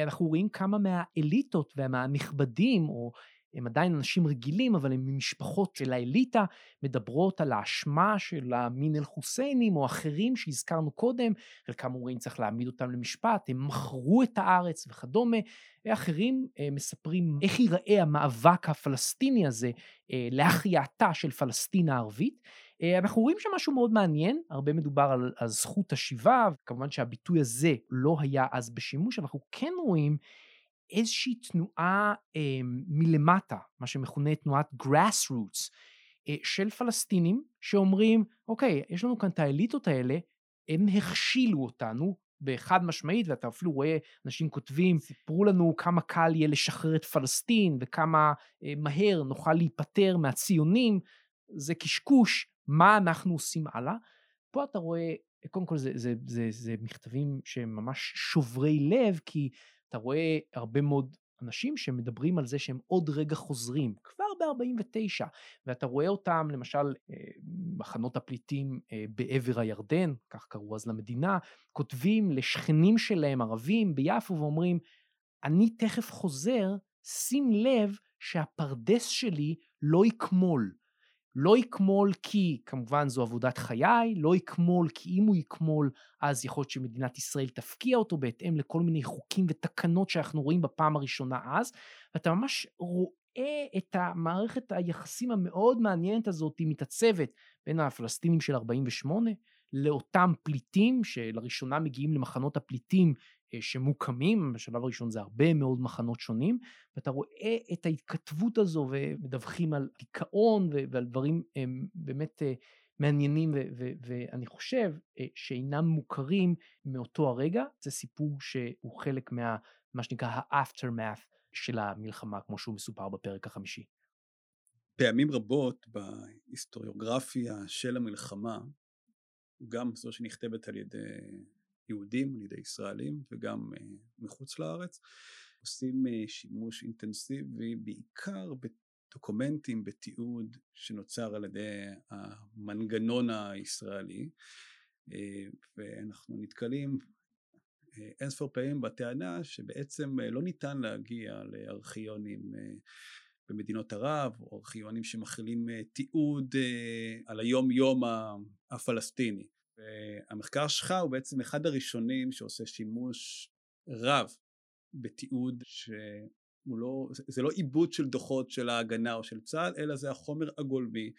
Speaker 1: אנחנו רואים כמה מהאליטות ומהנכבדים, או הם עדיין אנשים רגילים, אבל הם ממשפחות של האליטה, מדברות על האשמה של המין אל-חוסיינים או אחרים שהזכרנו קודם, חלקם אומרים צריך להעמיד אותם למשפט, הם מכרו את הארץ וכדומה, אחרים אה, מספרים איך ייראה המאבק הפלסטיני הזה אה, להחייאתה של פלסטין הערבית. אה, אנחנו רואים שם משהו מאוד מעניין, הרבה מדובר על, על זכות השיבה, כמובן שהביטוי הזה לא היה אז בשימוש, אבל אנחנו כן רואים איזושהי תנועה אה, מלמטה, מה שמכונה תנועת grassroots, אה, של פלסטינים שאומרים, אוקיי, יש לנו כאן את האליטות האלה, הם הכשילו אותנו בחד משמעית, ואתה אפילו רואה אנשים כותבים, סיפרו לנו כמה קל יהיה לשחרר את פלסטין וכמה אה, מהר נוכל להיפטר מהציונים, זה קשקוש, מה אנחנו עושים הלאה? פה אתה רואה, קודם כל זה, זה, זה, זה מכתבים שהם ממש שוברי לב, כי אתה רואה הרבה מאוד אנשים שמדברים על זה שהם עוד רגע חוזרים, כבר ב-49, ואתה רואה אותם, למשל, אה, מחנות הפליטים אה, בעבר הירדן, כך קראו אז למדינה, כותבים לשכנים שלהם, ערבים, ביפו, ואומרים, אני תכף חוזר, שים לב שהפרדס שלי לא יקמול. לא יקמול כי כמובן זו עבודת חיי, לא יקמול כי אם הוא יקמול אז יכול להיות שמדינת ישראל תפקיע אותו בהתאם לכל מיני חוקים ותקנות שאנחנו רואים בפעם הראשונה אז, ואתה ממש רואה את המערכת היחסים המאוד מעניינת הזאת מתעצבת בין הפלסטינים של 48 לאותם פליטים שלראשונה מגיעים למחנות הפליטים שמוקמים, בשלב הראשון זה הרבה מאוד מחנות שונים, ואתה רואה את ההתכתבות הזו ומדווחים על דיכאון ועל דברים באמת אה, מעניינים ואני חושב אה, שאינם מוכרים מאותו הרגע, זה סיפור שהוא חלק מה, מה שנקרא ה-aftermath של המלחמה, כמו שהוא מסופר בפרק החמישי.
Speaker 2: פעמים רבות בהיסטוריוגרפיה של המלחמה, גם זו שנכתבת על ידי יהודים, על ידי ישראלים וגם uh, מחוץ לארץ, עושים uh, שימוש אינטנסיבי בעיקר בדוקומנטים, בתיעוד שנוצר על ידי המנגנון הישראלי. ואנחנו נתקלים אינספור פעמים בטענה שבעצם לא ניתן להגיע לארכיונים במדינות ערב, או ארכיונים שמכילים תיעוד על היום יום הפלסטיני. והמחקר שלך הוא בעצם אחד הראשונים שעושה שימוש רב בתיעוד שהוא לא, זה לא עיבוד של דוחות של ההגנה או של צה"ל, אלא זה החומר הגולמי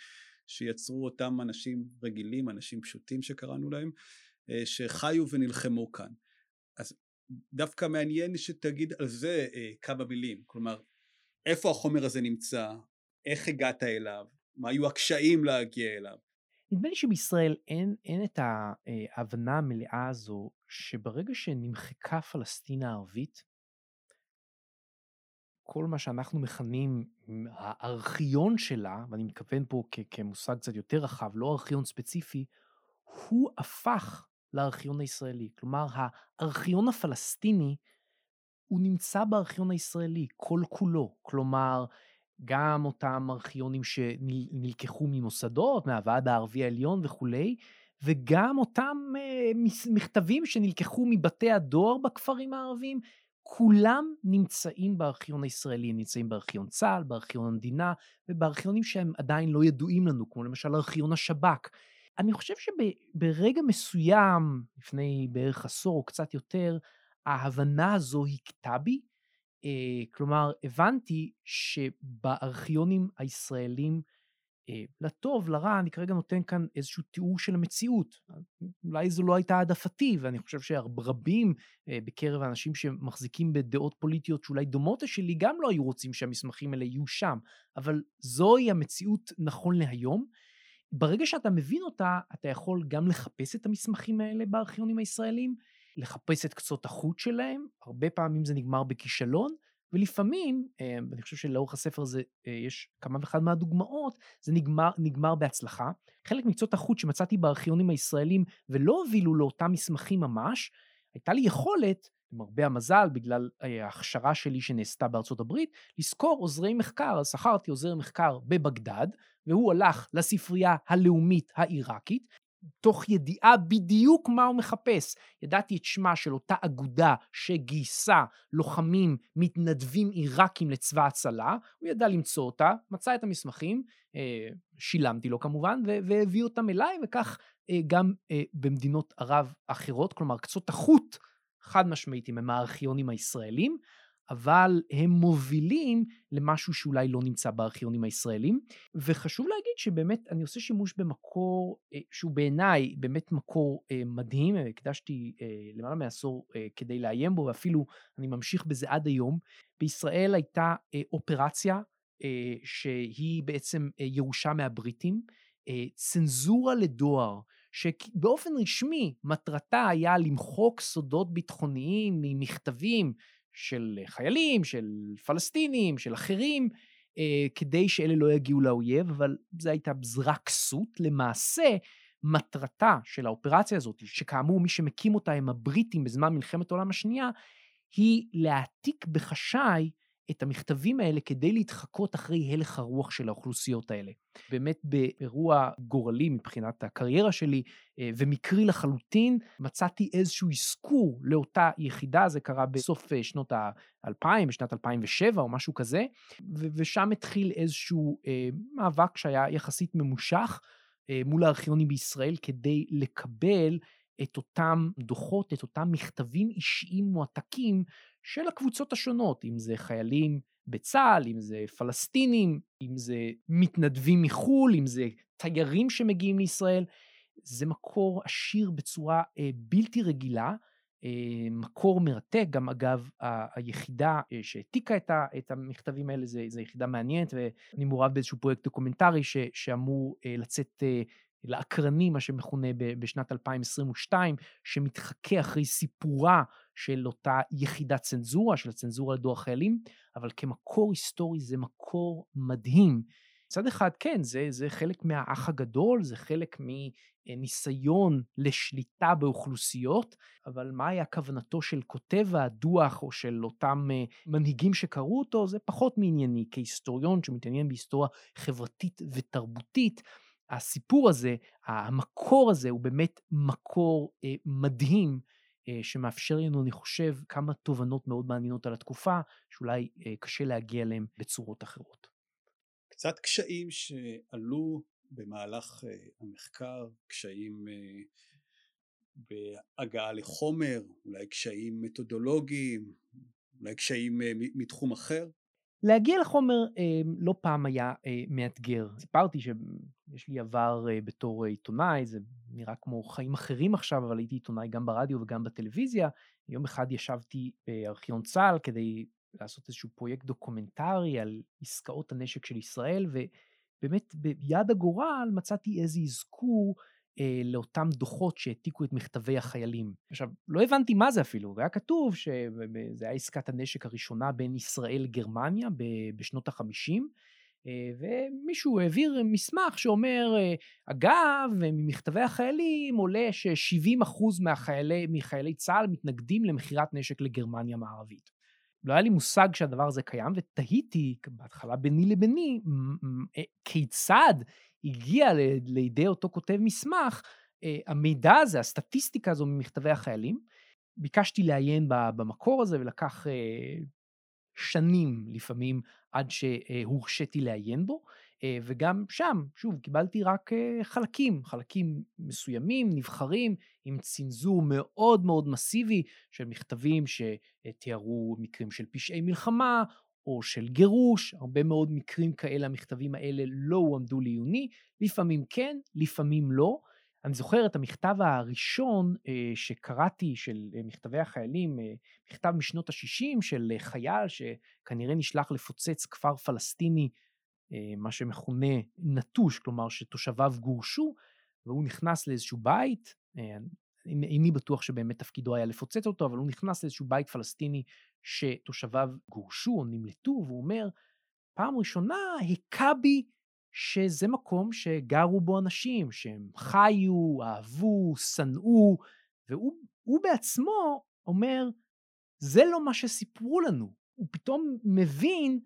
Speaker 2: שיצרו אותם אנשים רגילים, אנשים פשוטים שקראנו להם, אה, שחיו ונלחמו כאן. אז דווקא מעניין שתגיד על זה אה, כמה מילים, כלומר, איפה החומר הזה נמצא, איך הגעת אליו, מה היו הקשיים להגיע אליו.
Speaker 1: נדמה לי שבישראל אין, אין את ההבנה המלאה הזו שברגע שנמחקה פלסטין הערבית, כל מה שאנחנו מכנים הארכיון שלה, ואני מתכוון פה כ- כמושג קצת יותר רחב, לא ארכיון ספציפי, הוא הפך לארכיון הישראלי. כלומר, הארכיון הפלסטיני, הוא נמצא בארכיון הישראלי, כל כולו. כלומר, גם אותם ארכיונים שנלקחו ממוסדות, מהוועד הערבי העליון וכולי, וגם אותם אה, מכתבים שנלקחו מבתי הדואר בכפרים הערביים, כולם נמצאים בארכיון הישראלי, הם נמצאים בארכיון צה"ל, בארכיון המדינה, ובארכיונים שהם עדיין לא ידועים לנו, כמו למשל ארכיון השב"כ. אני חושב שברגע מסוים, לפני בערך עשור או קצת יותר, ההבנה הזו הכתה בי, כלומר, הבנתי שבארכיונים הישראלים, אה, לטוב, לרע, אני כרגע נותן כאן איזשהו תיאור של המציאות. אולי זו לא הייתה העדפתי, ואני חושב שרבים אה, בקרב האנשים שמחזיקים בדעות פוליטיות שאולי דומות לשלי, גם לא היו רוצים שהמסמכים האלה יהיו שם, אבל זוהי המציאות נכון להיום. ברגע שאתה מבין אותה, אתה יכול גם לחפש את המסמכים האלה בארכיונים הישראלים, לחפש את קצות החוט שלהם, הרבה פעמים זה נגמר בכישלון, ולפעמים, אה, ואני חושב שלאורך הספר הזה אה, יש כמה וכמה מהדוגמאות, זה נגמר, נגמר בהצלחה. חלק מקצות החוט שמצאתי בארכיונים הישראלים ולא הובילו לאותם מסמכים ממש, הייתה לי יכולת, עם הרבה המזל, בגלל אה, ההכשרה שלי שנעשתה בארצות הברית, לשכור עוזרי מחקר. אז שכרתי עוזר מחקר בבגדד, והוא הלך לספרייה הלאומית העיראקית, תוך ידיעה בדיוק מה הוא מחפש. ידעתי את שמה של אותה אגודה שגייסה לוחמים מתנדבים עיראקים לצבא הצלה, הוא ידע למצוא אותה, מצא את המסמכים, אה, שילמתי לו כמובן, והביא אותם אליי, וכך אה, גם אה, במדינות ערב אחרות, כלומר קצות החוט חד משמעית עם הארכיונים הישראלים, אבל הם מובילים למשהו שאולי לא נמצא בארכיונים הישראלים. וחשוב להגיד שבאמת אני עושה שימוש במקור אה, שהוא בעיניי באמת מקור אה, מדהים, הקדשתי אה, למעלה מעשור כדי לעיין בו, ואפילו אני ממשיך בזה עד היום. בישראל הייתה אופרציה שהיא בעצם ירושה מהבריטים, צנזורה לדואר. שבאופן רשמי מטרתה היה למחוק סודות ביטחוניים ממכתבים של חיילים, של פלסטינים, של אחרים, אה, כדי שאלה לא יגיעו לאויב, אבל זו הייתה בזרה כסות. למעשה, מטרתה של האופרציה הזאת, שכאמור מי שמקים אותה הם הבריטים בזמן מלחמת העולם השנייה, היא להעתיק בחשאי את המכתבים האלה כדי להתחקות אחרי הלך הרוח של האוכלוסיות האלה. באמת באירוע גורלי מבחינת הקריירה שלי אה, ומקרי לחלוטין, מצאתי איזשהו אזכור לאותה יחידה, זה קרה בסוף אה, שנות ה-2000, בשנת 2007 או משהו כזה, ושם התחיל איזשהו אה, מאבק שהיה יחסית ממושך מול הארכיונים בישראל כדי לקבל את אותם דוחות, את אותם מכתבים אישיים מועתקים של הקבוצות השונות, אם זה חיילים בצה"ל, אם זה פלסטינים, אם זה מתנדבים מחו"ל, אם זה תיירים שמגיעים לישראל. זה מקור עשיר בצורה אה, בלתי רגילה, אה, מקור מרתק, גם אגב ה- היחידה אה, שהעתיקה את, ה- את המכתבים האלה זו יחידה מעניינת ואני מעורב באיזשהו פרויקט דוקומנטרי ש- שאמור אה, לצאת אה, לאקרנים, מה שמכונה בשנת 2022, שמתחכה אחרי סיפורה של אותה יחידת צנזורה, של הצנזורה לדור החיילים, אבל כמקור היסטורי זה מקור מדהים. מצד אחד, כן, זה, זה חלק מהאח הגדול, זה חלק מניסיון לשליטה באוכלוסיות, אבל מה היה כוונתו של כותב הדוח או של אותם אה, מנהיגים שקראו אותו, זה פחות מענייני. כהיסטוריון שמתעניין בהיסטוריה חברתית ותרבותית, הסיפור הזה, המקור הזה, הוא באמת מקור אה, מדהים, אה, שמאפשר לנו, אני חושב, כמה תובנות מאוד מעניינות על התקופה, שאולי אה, קשה להגיע אליהן בצורות אחרות.
Speaker 2: קצת קשיים שעלו במהלך אה, המחקר, קשיים אה, בהגעה לחומר, אולי קשיים מתודולוגיים, אולי קשיים אה, מתחום אחר?
Speaker 1: להגיע לחומר אה, לא פעם היה אה, מאתגר. סיפרתי שיש לי עבר אה, בתור עיתונאי, זה נראה כמו חיים אחרים עכשיו, אבל הייתי עיתונאי גם ברדיו וגם בטלוויזיה. יום אחד ישבתי בארכיון צה"ל כדי לעשות איזשהו פרויקט דוקומנטרי על עסקאות הנשק של ישראל, ובאמת ביד הגורל מצאתי איזה אזכור אה, לאותם דוחות שהעתיקו את מכתבי החיילים. עכשיו, לא הבנתי מה זה אפילו, והיה כתוב שזה היה עסקת הנשק הראשונה בין ישראל לגרמניה בשנות החמישים, אה, ומישהו העביר מסמך שאומר, אה, אגב, ממכתבי החיילים עולה ש-70% מחיילי, צה"ל מתנגדים למכירת נשק לגרמניה מערבית. לא היה לי מושג שהדבר הזה קיים, ותהיתי בהתחלה ביני לביני, אה, כיצד הגיע לידי אותו כותב מסמך אה, המידע הזה, הסטטיסטיקה הזו ממכתבי החיילים. ביקשתי לעיין במקור הזה ולקח אה, שנים לפעמים עד שהורשיתי לעיין בו, וגם שם, שוב, קיבלתי רק חלקים, חלקים מסוימים, נבחרים, עם צנזור מאוד מאוד מסיבי של מכתבים שתיארו מקרים של פשעי מלחמה, או של גירוש, הרבה מאוד מקרים כאלה, המכתבים האלה לא הועמדו לעיוני, לפעמים כן, לפעמים לא. אני זוכר את המכתב הראשון אה, שקראתי של אה, מכתבי החיילים, אה, מכתב משנות ה-60 של אה, חייל שכנראה נשלח לפוצץ כפר פלסטיני, אה, מה שמכונה נטוש, כלומר שתושביו גורשו, והוא נכנס לאיזשהו בית, אה, איני בטוח שבאמת תפקידו היה לפוצץ אותו, אבל הוא נכנס לאיזשהו בית פלסטיני שתושביו גורשו או נמלטו, והוא אומר, פעם ראשונה היכה בי שזה מקום שגרו בו אנשים, שהם חיו, אהבו, שנאו, והוא בעצמו אומר, זה לא מה שסיפרו לנו. הוא פתאום מבין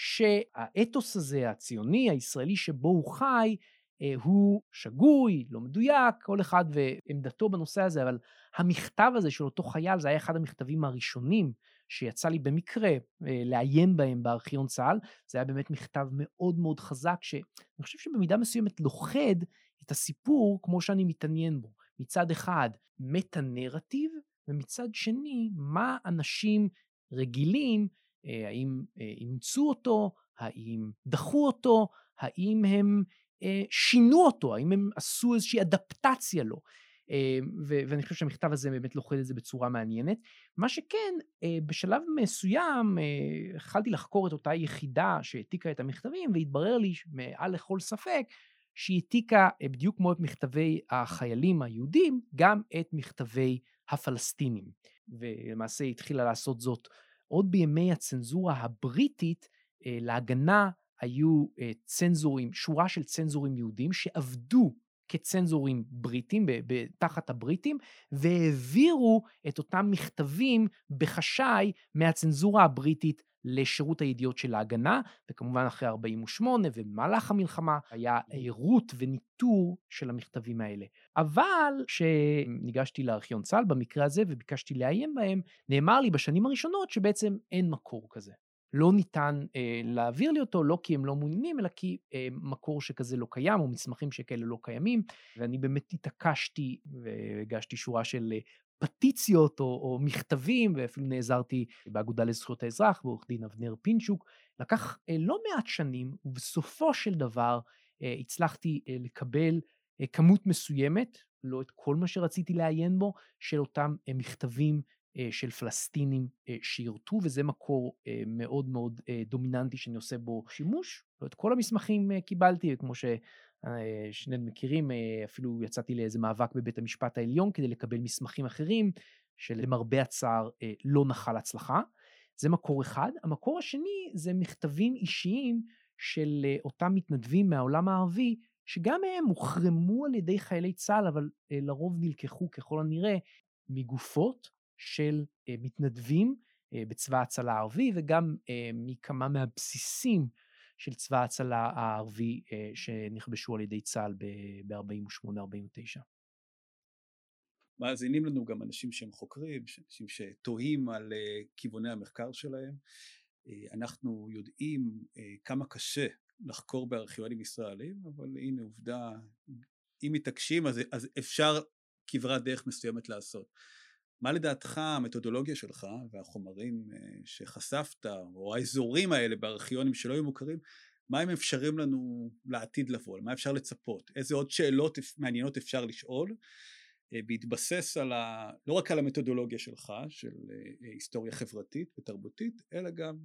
Speaker 1: שהאתוס הזה, הציוני, הישראלי שבו הוא חי, אה, הוא שגוי, לא מדויק, כל אחד ועמדתו בנושא הזה, אבל המכתב הזה של אותו חייל, זה היה אחד המכתבים הראשונים שיצא לי במקרה אה, לעיין בהם בארכיון צה"ל. זה היה באמת מכתב מאוד מאוד חזק, שאני חושב שבמידה מסוימת לוכד את הסיפור כמו שאני מתעניין בו. מצד אחד, מטה-נרטיב, ומצד שני, מה אנשים רגילים, האם אימצו אותו, האם דחו אותו, האם הם אה, שינו אותו, האם הם עשו איזושהי אדפטציה לו. אה, ואני חושב שהמכתב הזה באמת לוכד את זה בצורה מעניינת. מה שכן, אה, בשלב מסוים התחלתי לחקור את אותה יחידה שהעתיקה את המכתבים, והתברר לי מעל לכל ספק שהיא העתיקה בדיוק כמו את מכתבי החיילים היהודים, גם את מכתבי הפלסטינים. ולמעשה התחילה לעשות זאת עוד בימי הצנזורה הבריטית להגנה היו אה, צנזורים, שורה של צנזורים יהודים שעבדו כצנזורים בריטים, תחת הבריטים, והעבירו את אותם מכתבים בחשאי מהצנזורה הבריטית לשירות הידיעות של ההגנה, וכמובן אחרי 48' ובמהלך המלחמה היה עירות וניטור של המכתבים האלה. אבל כשניגשתי לארכיון צה"ל במקרה הזה וביקשתי לעיין בהם, נאמר לי בשנים הראשונות שבעצם אין מקור כזה. לא ניתן אה, להעביר לי אותו, לא כי הם לא מעוניינים, אלא כי אה, מקור שכזה לא קיים, או מסמכים שכאלה לא קיימים, ואני באמת התעקשתי והגשתי שורה של אה, פטיציות או, או מכתבים, ואפילו נעזרתי באגודה לזכויות האזרח, בעורך דין אבנר פינצ'וק. לקח אה, לא מעט שנים, ובסופו של דבר אה, הצלחתי אה, לקבל אה, כמות מסוימת, לא את כל מה שרציתי לעיין בו, של אותם אה, מכתבים של פלסטינים אה, שירתו, וזה מקור אה, מאוד מאוד דומיננטי שאני עושה בו שימוש. את כל המסמכים קיבלתי, כמו ששנינו מכירים, אפילו יצאתי לאיזה מאבק בבית המשפט העליון כדי לקבל מסמכים אחרים, שלמרבה הצער לא נחל הצלחה. זה מקור אחד. המקור השני זה מכתבים אישיים של אותם מתנדבים מהעולם הערבי, שגם הם הוחרמו על ידי חיילי צה"ל, אבל לרוב נלקחו ככל הנראה מגופות של אה, מתנדבים אה, בצבא ההצלה הערבי וגם אה, מכמה מהבסיסים של צבא ההצלה הערבי שנכבשו על ידי צה"ל ב-48-49.
Speaker 2: מאזינים לנו גם אנשים שהם חוקרים, אנשים שתוהים על כיווני המחקר שלהם. אנחנו יודעים כמה קשה לחקור בארכיונים ישראלים, אבל הנה עובדה, אם מתעקשים אז, אז אפשר כברת דרך מסוימת לעשות. מה לדעתך המתודולוגיה שלך והחומרים אה, שחשפת, או האזורים האלה בארכיונים שלא היו מוכרים, מה הם אפשרים לנו לעתיד לבוא, מה אפשר לצפות, איזה עוד שאלות מעניינות אפשר לשאול, אה, בהתבסס על ה... לא רק על המתודולוגיה שלך, של אה, היסטוריה חברתית ותרבותית, אלא גם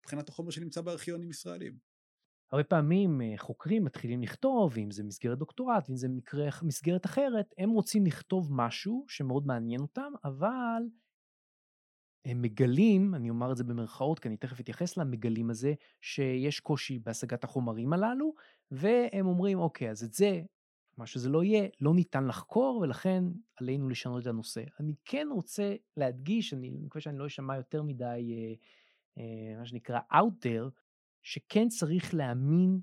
Speaker 2: מבחינת החומר שנמצא בארכיונים ישראלים.
Speaker 1: הרבה פעמים אה, חוקרים מתחילים לכתוב, אם זה מסגרת דוקטורט, ואם זה מקרה, מסגרת אחרת, הם רוצים לכתוב משהו שמאוד מעניין אותם, אבל הם מגלים, אני אומר את זה במרכאות, כי אני תכף אתייחס למגלים הזה, שיש קושי בהשגת החומרים הללו, והם אומרים, אוקיי, אז את זה, מה שזה לא יהיה, לא ניתן לחקור, ולכן עלינו לשנות את הנושא. אני כן רוצה להדגיש, אני מקווה שאני לא אשמע יותר מדי, אה, אה, מה שנקרא, out there, שכן צריך להאמין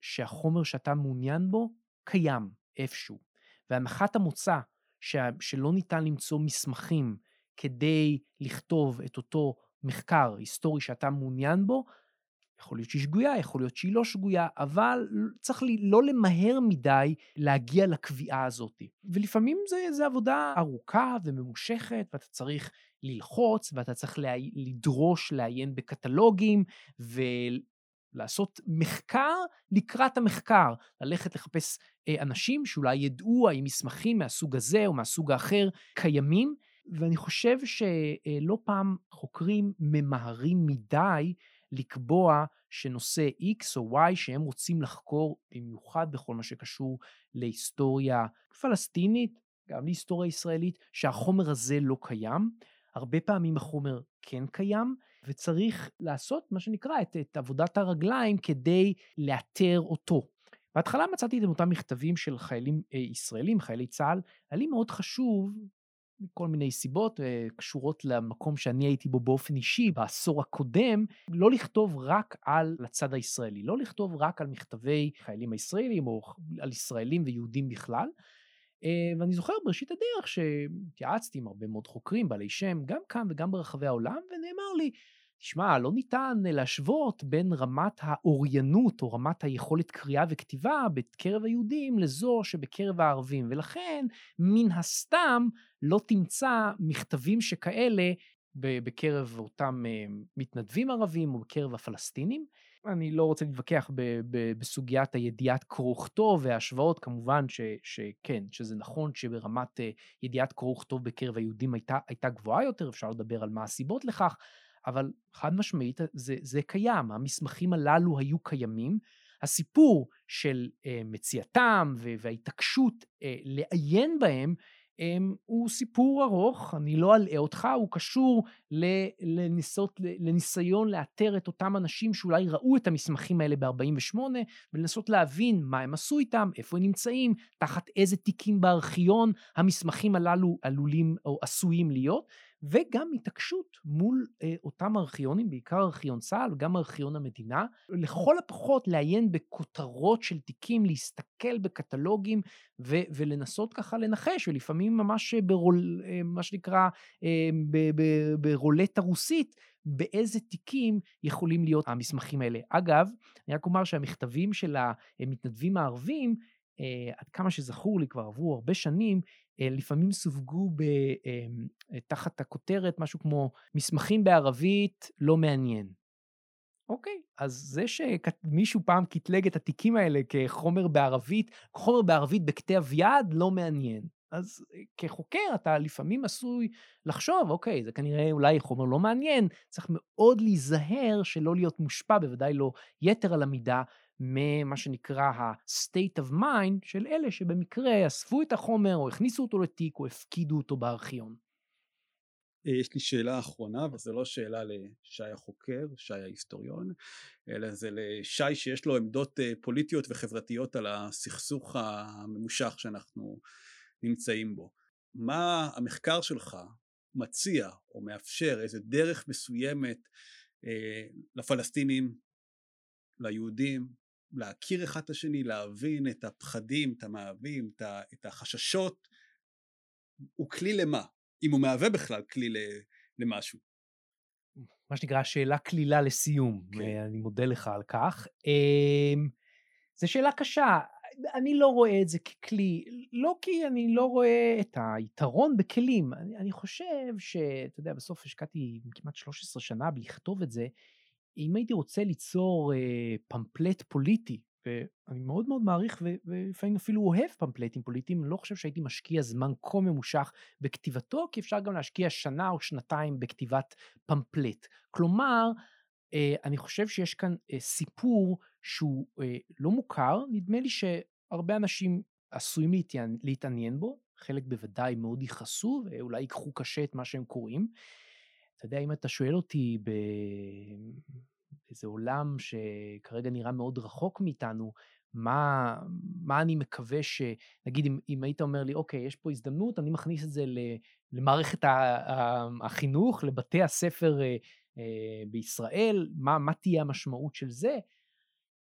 Speaker 1: שהחומר שאתה מעוניין בו קיים איפשהו. והנחת המוצא ש... שלא ניתן למצוא מסמכים כדי לכתוב את אותו מחקר היסטורי שאתה מעוניין בו, יכול להיות שהיא שגויה, יכול להיות שהיא לא שגויה, אבל צריך לי לא למהר מדי להגיע לקביעה הזאת. ולפעמים זה, זה עבודה ארוכה וממושכת, ואתה צריך ללחוץ, ואתה צריך לה, לדרוש לעיין בקטלוגים, ולעשות מחקר לקראת המחקר, ללכת לחפש אה, אנשים שאולי ידעו האם מסמכים מהסוג הזה או מהסוג האחר קיימים, ואני חושב שלא פעם חוקרים ממהרים מדי לקבוע שנושא X או Y שהם רוצים לחקור, במיוחד בכל מה שקשור להיסטוריה פלסטינית, גם להיסטוריה ישראלית, שהחומר הזה לא קיים. הרבה פעמים החומר כן קיים, וצריך לעשות מה שנקרא את, את עבודת הרגליים כדי לאתר אותו. בהתחלה מצאתי את אותם מכתבים של חיילים אה, ישראלים, חיילי צה"ל, היה לי מאוד חשוב מכל מיני סיבות אה, קשורות למקום שאני הייתי בו באופן אישי בעשור הקודם, לא לכתוב רק על הצד הישראלי, לא לכתוב רק על מכתבי חיילים הישראלים או על ישראלים ויהודים בכלל. אה, ואני זוכר בראשית הדרך שהתייעצתי עם הרבה מאוד חוקרים בעלי שם, גם כאן וגם ברחבי העולם, ונאמר לי, תשמע, לא ניתן להשוות בין רמת האוריינות או רמת היכולת קריאה וכתיבה בקרב היהודים לזו שבקרב הערבים, ולכן מן הסתם לא תמצא מכתבים שכאלה בקרב אותם אה, מתנדבים ערבים או בקרב הפלסטינים. אני לא רוצה להתווכח ב- ב- בסוגיית הידיעת קרוא וכתוב וההשוואות, כמובן ש- שכן, שזה נכון שברמת uh, ידיעת קרוא וכתוב בקרב היהודים הייתה, הייתה גבוהה יותר, אפשר לדבר על מה הסיבות לכך, אבל חד משמעית זה, זה קיים, המסמכים הללו היו קיימים. הסיפור של uh, מציאתם וההתעקשות uh, לעיין בהם um, הוא סיפור ארוך, אני לא אלאה אותך, הוא קשור לניסות, לניסיון לאתר את אותם אנשים שאולי ראו את המסמכים האלה ב-48 ולנסות להבין מה הם עשו איתם, איפה הם נמצאים, תחת איזה תיקים בארכיון המסמכים הללו עלולים או עשויים להיות. וגם התעקשות מול אה, אותם ארכיונים, בעיקר ארכיון צה"ל וגם ארכיון המדינה, לכל הפחות לעיין בכותרות של תיקים, להסתכל בקטלוגים ו- ולנסות ככה לנחש, ולפעמים ממש ברול, אה, מה שנקרא, אה, ברולטה רוסית, באיזה תיקים יכולים להיות המסמכים האלה. אגב, אני רק אומר שהמכתבים של המתנדבים הערבים, עד כמה שזכור לי, כבר עברו הרבה שנים, אה, לפעמים סווגו ב, אמ, אה, תחת הכותרת משהו כמו מסמכים בערבית לא מעניין. אוקיי, אז זה שמישהו פעם קטלג את התיקים האלה כחומר בערבית, חומר בערבית בכתב יד לא מעניין. אז אה, כחוקר אתה לפעמים עשוי לחשוב, אוקיי, זה כנראה אולי חומר לא מעניין, צריך מאוד להיזהר שלא להיות מושפע, בוודאי לא יתר על המידה, ממה שנקרא ה-state of mind של אלה שבמקרה אספו את החומר או הכניסו אותו לתיק או הפקידו אותו בארכיון.
Speaker 2: אה, יש לי שאלה אחרונה וזו לא שאלה לשי החוקר, שי ההיסטוריון, אלא זה לשי שיש לו עמדות אה, פוליטיות וחברתיות על הסכסוך הממושך שאנחנו נמצאים בו. מה המחקר שלך מציע או מאפשר איזה דרך מסוימת אה, לפלסטינים ליהודים להכיר אחד את השני, להבין את הפחדים, את המאהבים, את החששות, הוא כלי למה? אם הוא מהווה בכלל כלי למשהו.
Speaker 1: מה שנקרא שאלה קלילה לסיום, כן. אני מודה לך על כך. זו שאלה קשה, אני לא רואה את זה ככלי, לא כי אני לא רואה את היתרון בכלים, אני, אני חושב שאתה יודע, בסוף השקעתי כמעט 13 שנה בלכתוב את זה, אם הייתי רוצה ליצור אה, פמפלט פוליטי, ואני מאוד מאוד מעריך ולפעמים אפילו אוהב פמפלטים פוליטיים, אני לא חושב שהייתי משקיע זמן כה ממושך בכתיבתו, כי אפשר גם להשקיע שנה או שנתיים בכתיבת פמפלט. כלומר, אה, אני חושב שיש כאן אה, סיפור שהוא אה, לא מוכר, נדמה לי שהרבה אנשים עשויים להתעניין בו, חלק בוודאי מאוד יכעסו ואולי ייקחו קשה את מה שהם קוראים. אתה יודע, אם אתה שואל אותי באיזה עולם שכרגע נראה מאוד רחוק מאיתנו, מה, מה אני מקווה ש... נגיד, אם, אם היית אומר לי, אוקיי, יש פה הזדמנות, אני מכניס את זה למערכת החינוך, לבתי הספר אה, בישראל, מה, מה תהיה המשמעות של זה?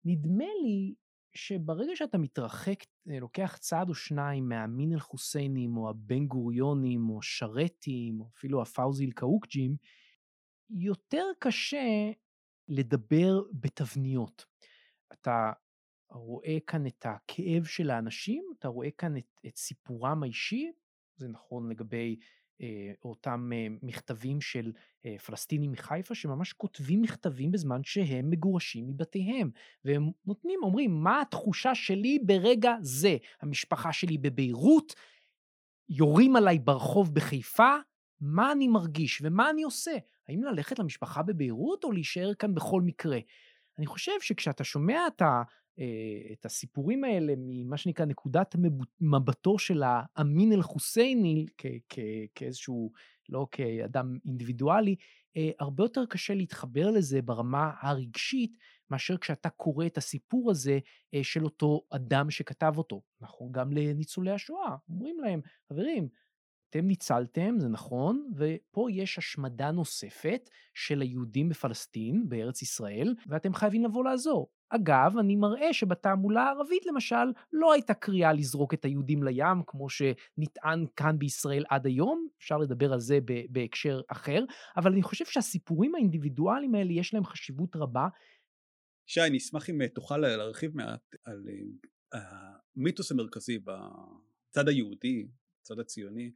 Speaker 1: נדמה לי שברגע שאתה מתרחק, אה, לוקח צעד או שניים מהמין אל-חוסיינים, או הבן גוריונים, או שרתים, או אפילו הפאוזי אל-קאוקג'ים, יותר קשה לדבר בתבניות. אתה רואה כאן את הכאב של האנשים, אתה רואה כאן את, את סיפורם האישי, זה נכון לגבי אותם אה, מכתבים של אה, פלסטינים מחיפה שממש כותבים מכתבים בזמן שהם מגורשים מבתיהם. והם נותנים אומרים מה התחושה שלי ברגע זה? המשפחה שלי בביירות יורים עליי ברחוב בחיפה מה אני מרגיש ומה אני עושה? האם ללכת למשפחה בביירות או להישאר כאן בכל מקרה אני חושב שכשאתה שומע את ה... אה, את הסיפורים האלה ממה שנקרא נקודת מבטו של האמין אל-חוסייני כאיזשהו, לא כאדם אינדיבידואלי, אה, הרבה יותר קשה להתחבר לזה ברמה הרגשית מאשר כשאתה קורא את הסיפור הזה אה, של אותו אדם שכתב אותו. נכון גם לניצולי השואה, אומרים להם, חברים, אתם ניצלתם, זה נכון, ופה יש השמדה נוספת של היהודים בפלסטין, בארץ ישראל, ואתם חייבים לבוא לעזור. אגב, אני מראה שבתעמולה הערבית למשל, לא הייתה קריאה לזרוק את היהודים לים, כמו שנטען כאן בישראל עד היום, אפשר לדבר על זה בהקשר אחר, אבל אני חושב שהסיפורים האינדיבידואליים האלה יש להם חשיבות רבה.
Speaker 2: שי, אני אשמח אם תוכל להרחיב מעט על אה, המיתוס המרכזי בצד היהודי, הצד הציוני,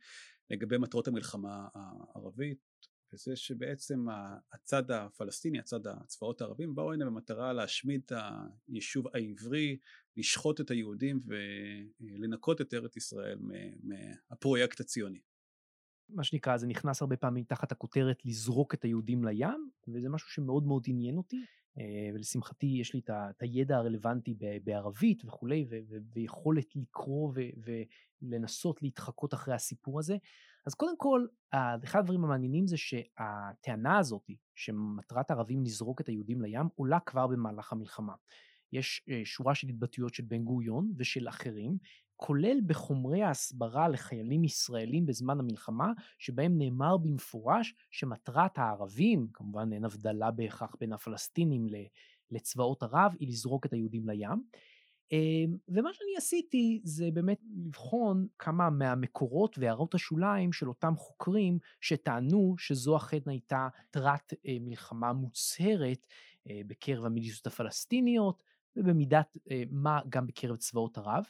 Speaker 2: לגבי מטרות המלחמה הערבית, וזה שבעצם הצד הפלסטיני, הצד הצבאות הערבים, באו הנה במטרה להשמיד את היישוב העברי, לשחוט את היהודים ולנקות את ארץ ישראל מהפרויקט הציוני.
Speaker 1: מה שנקרא, זה נכנס הרבה פעמים תחת הכותרת לזרוק את היהודים לים, וזה משהו שמאוד מאוד עניין אותי. אה, ולשמחתי יש לי את הידע הרלוונטי בערבית וכולי, ויכולת לקרוא ולנסות להתחקות אחרי הסיפור הזה. אז קודם כל, אחד הדברים המעניינים זה שהטענה הזאת, שמטרת הערבים לזרוק את היהודים לים, עולה כבר במהלך המלחמה. יש אה, שורה של התבטאויות של בן גוריון ושל אחרים, כולל בחומרי ההסברה לחיילים ישראלים בזמן המלחמה, שבהם נאמר במפורש שמטרת הערבים, כמובן אין הבדלה בהכרח בין הפלסטינים לצבאות ערב, היא לזרוק את היהודים לים. אמ, ומה שאני עשיתי זה באמת לבחון כמה מהמקורות והערות השוליים של אותם חוקרים שטענו שזו אכן הייתה מטרת אה, מלחמה מוצהרת אה, בקרב המיליציות הפלסטיניות ובמידת אה, מה גם בקרב צבאות ערב.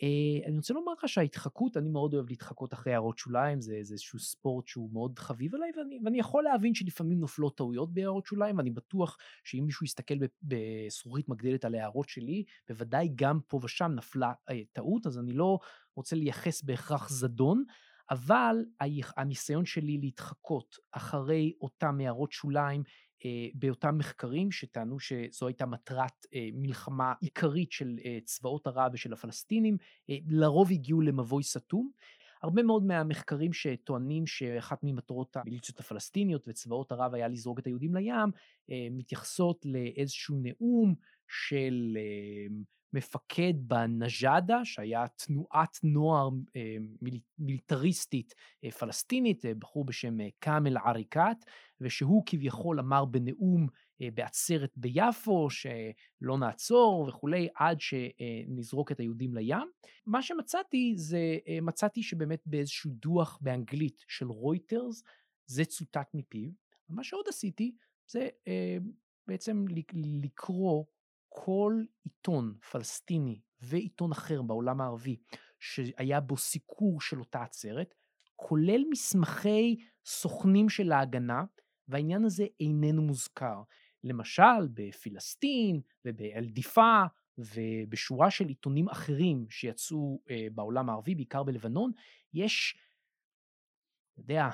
Speaker 1: Uh, אני רוצה לומר לך שההתחקות, אני מאוד אוהב להתחקות אחרי הערות שוליים, זה, זה איזשהו ספורט שהוא מאוד חביב עליי, ואני, ואני יכול להבין שלפעמים נופלות טעויות בהערות שוליים, ואני בטוח שאם מישהו יסתכל בזכוכית מגדלת על הערות שלי, בוודאי גם פה ושם נפלה uh, טעות, אז אני לא רוצה לייחס בהכרח זדון, אבל הניסיון שלי להתחקות אחרי אותם הערות שוליים אה, באותם מחקרים שטענו שזו הייתה מטרת אה, מלחמה עיקרית של אה, צבאות ערב ושל הפלסטינים, לרוב הגיעו למבוי סתום. הרבה מאוד מהמחקרים שטוענים שאחת ממטרות המיליציות הפלסטיניות וצבאות ערב היה לזרוק את היהודים לים, מתייחסות לאיזשהו נאום של מפקד בנג'אדה, שהיה תנועת נוער אה, מיליטריסטית אה, פלסטינית, אה, בחור בשם כאמל עריקאת, ושהוא כביכול אמר בנאום בעצרת ביפו, שלא נעצור וכולי, עד שנזרוק את היהודים לים. מה שמצאתי זה, מצאתי שבאמת באיזשהו דוח באנגלית של רויטרס, זה צוטט מפיו. מה שעוד עשיתי זה בעצם לקרוא כל עיתון פלסטיני ועיתון אחר בעולם הערבי שהיה בו סיקור של אותה עצרת, כולל מסמכי סוכנים של ההגנה, והעניין הזה איננו מוזכר. למשל, בפלסטין ובאלדיפה ובשורה של עיתונים אחרים שיצאו אה, בעולם הערבי, בעיקר בלבנון, יש, אתה יודע,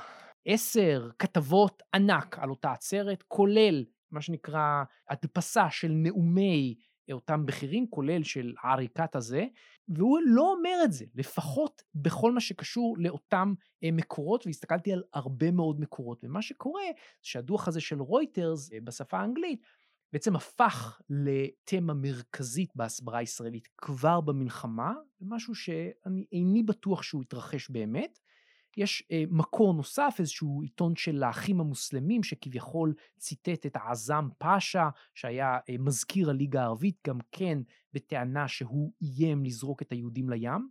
Speaker 1: עשר כתבות ענק על אותה עצרת, כולל מה שנקרא הדפסה של נאומי אותם בכירים, כולל של העריקת הזה, והוא לא אומר את זה, לפחות בכל מה שקשור לאותם אה, מקורות, והסתכלתי על הרבה מאוד מקורות. ומה שקורה, שהדוח הזה של רויטרס אה, בשפה האנגלית, בעצם הפך לתמה מרכזית בהסברה הישראלית כבר במלחמה, משהו שאני איני בטוח שהוא יתרחש באמת, יש אה, מקור נוסף, איזשהו עיתון של האחים המוסלמים, שכביכול ציטט את העזם פאשה, שהיה אה, מזכיר הליגה הערבית, גם כן בטענה שהוא איים לזרוק את היהודים לים.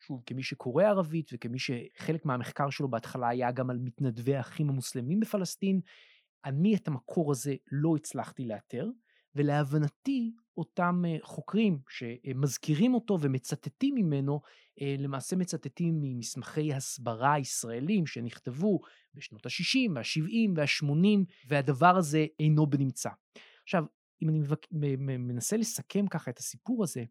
Speaker 1: שוב, כמי שקורא ערבית וכמי שחלק מהמחקר שלו בהתחלה היה גם על מתנדבי האחים המוסלמים בפלסטין, אני את המקור הזה לא הצלחתי לאתר, ולהבנתי אותם אה, חוקרים שמזכירים אותו ומצטטים ממנו, אה, למעשה מצטטים ממסמכי הסברה ישראלים שנכתבו בשנות ה-60 וה-70 וה-80, והדבר הזה אינו בנמצא. עכשיו, אם אני מנסה לסכם ככה את הסיפור הזה,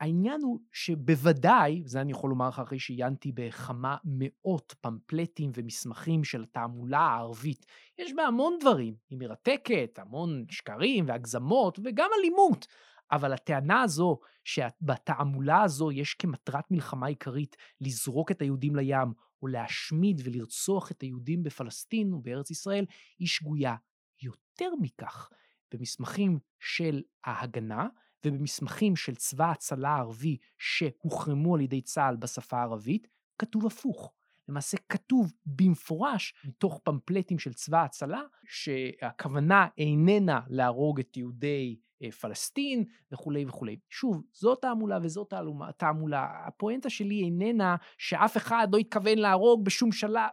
Speaker 1: העניין הוא שבוודאי, וזה אני יכול לומר לך אחרי שעיינתי בכמה מאות פמפלטים ומסמכים של התעמולה הערבית, יש בה המון דברים, היא מרתקת, המון שקרים והגזמות וגם אלימות, אבל הטענה הזו שבתעמולה הזו יש כמטרת מלחמה עיקרית לזרוק את היהודים לים או להשמיד ולרצוח את היהודים בפלסטין ובארץ ישראל, היא שגויה. יותר מכך, במסמכים של ההגנה, ובמסמכים של צבא ההצלה הערבי שהוחרמו על ידי צה"ל בשפה הערבית, כתוב הפוך. למעשה כתוב במפורש מתוך פמפלטים של צבא ההצלה שהכוונה איננה להרוג את יהודי אה, פלסטין וכולי וכולי. שוב, זאת תעמולה וזאת תעמולה. הפואנטה שלי איננה שאף אחד לא התכוון להרוג בשום שלב.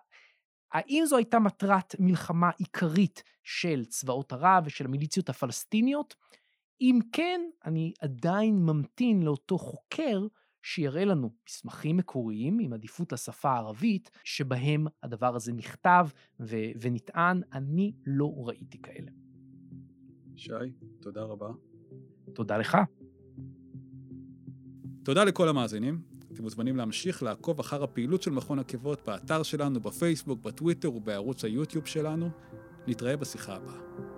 Speaker 1: האם זו הייתה מטרת מלחמה עיקרית של צבאות ערב ושל המיליציות הפלסטיניות? אם כן, אני עדיין ממתין לאותו חוקר שיראה לנו מסמכים מקוריים עם עדיפות לשפה הערבית, שבהם הדבר הזה נכתב ו- ונטען, אני לא ראיתי כאלה.
Speaker 2: שי, תודה רבה.
Speaker 1: תודה לך.
Speaker 2: תודה לכל המאזינים. אתם מוזמנים להמשיך לעקוב אחר הפעילות של מכון עקבות באתר שלנו, בפייסבוק, בטוויטר ובערוץ היוטיוב שלנו. נתראה בשיחה הבאה.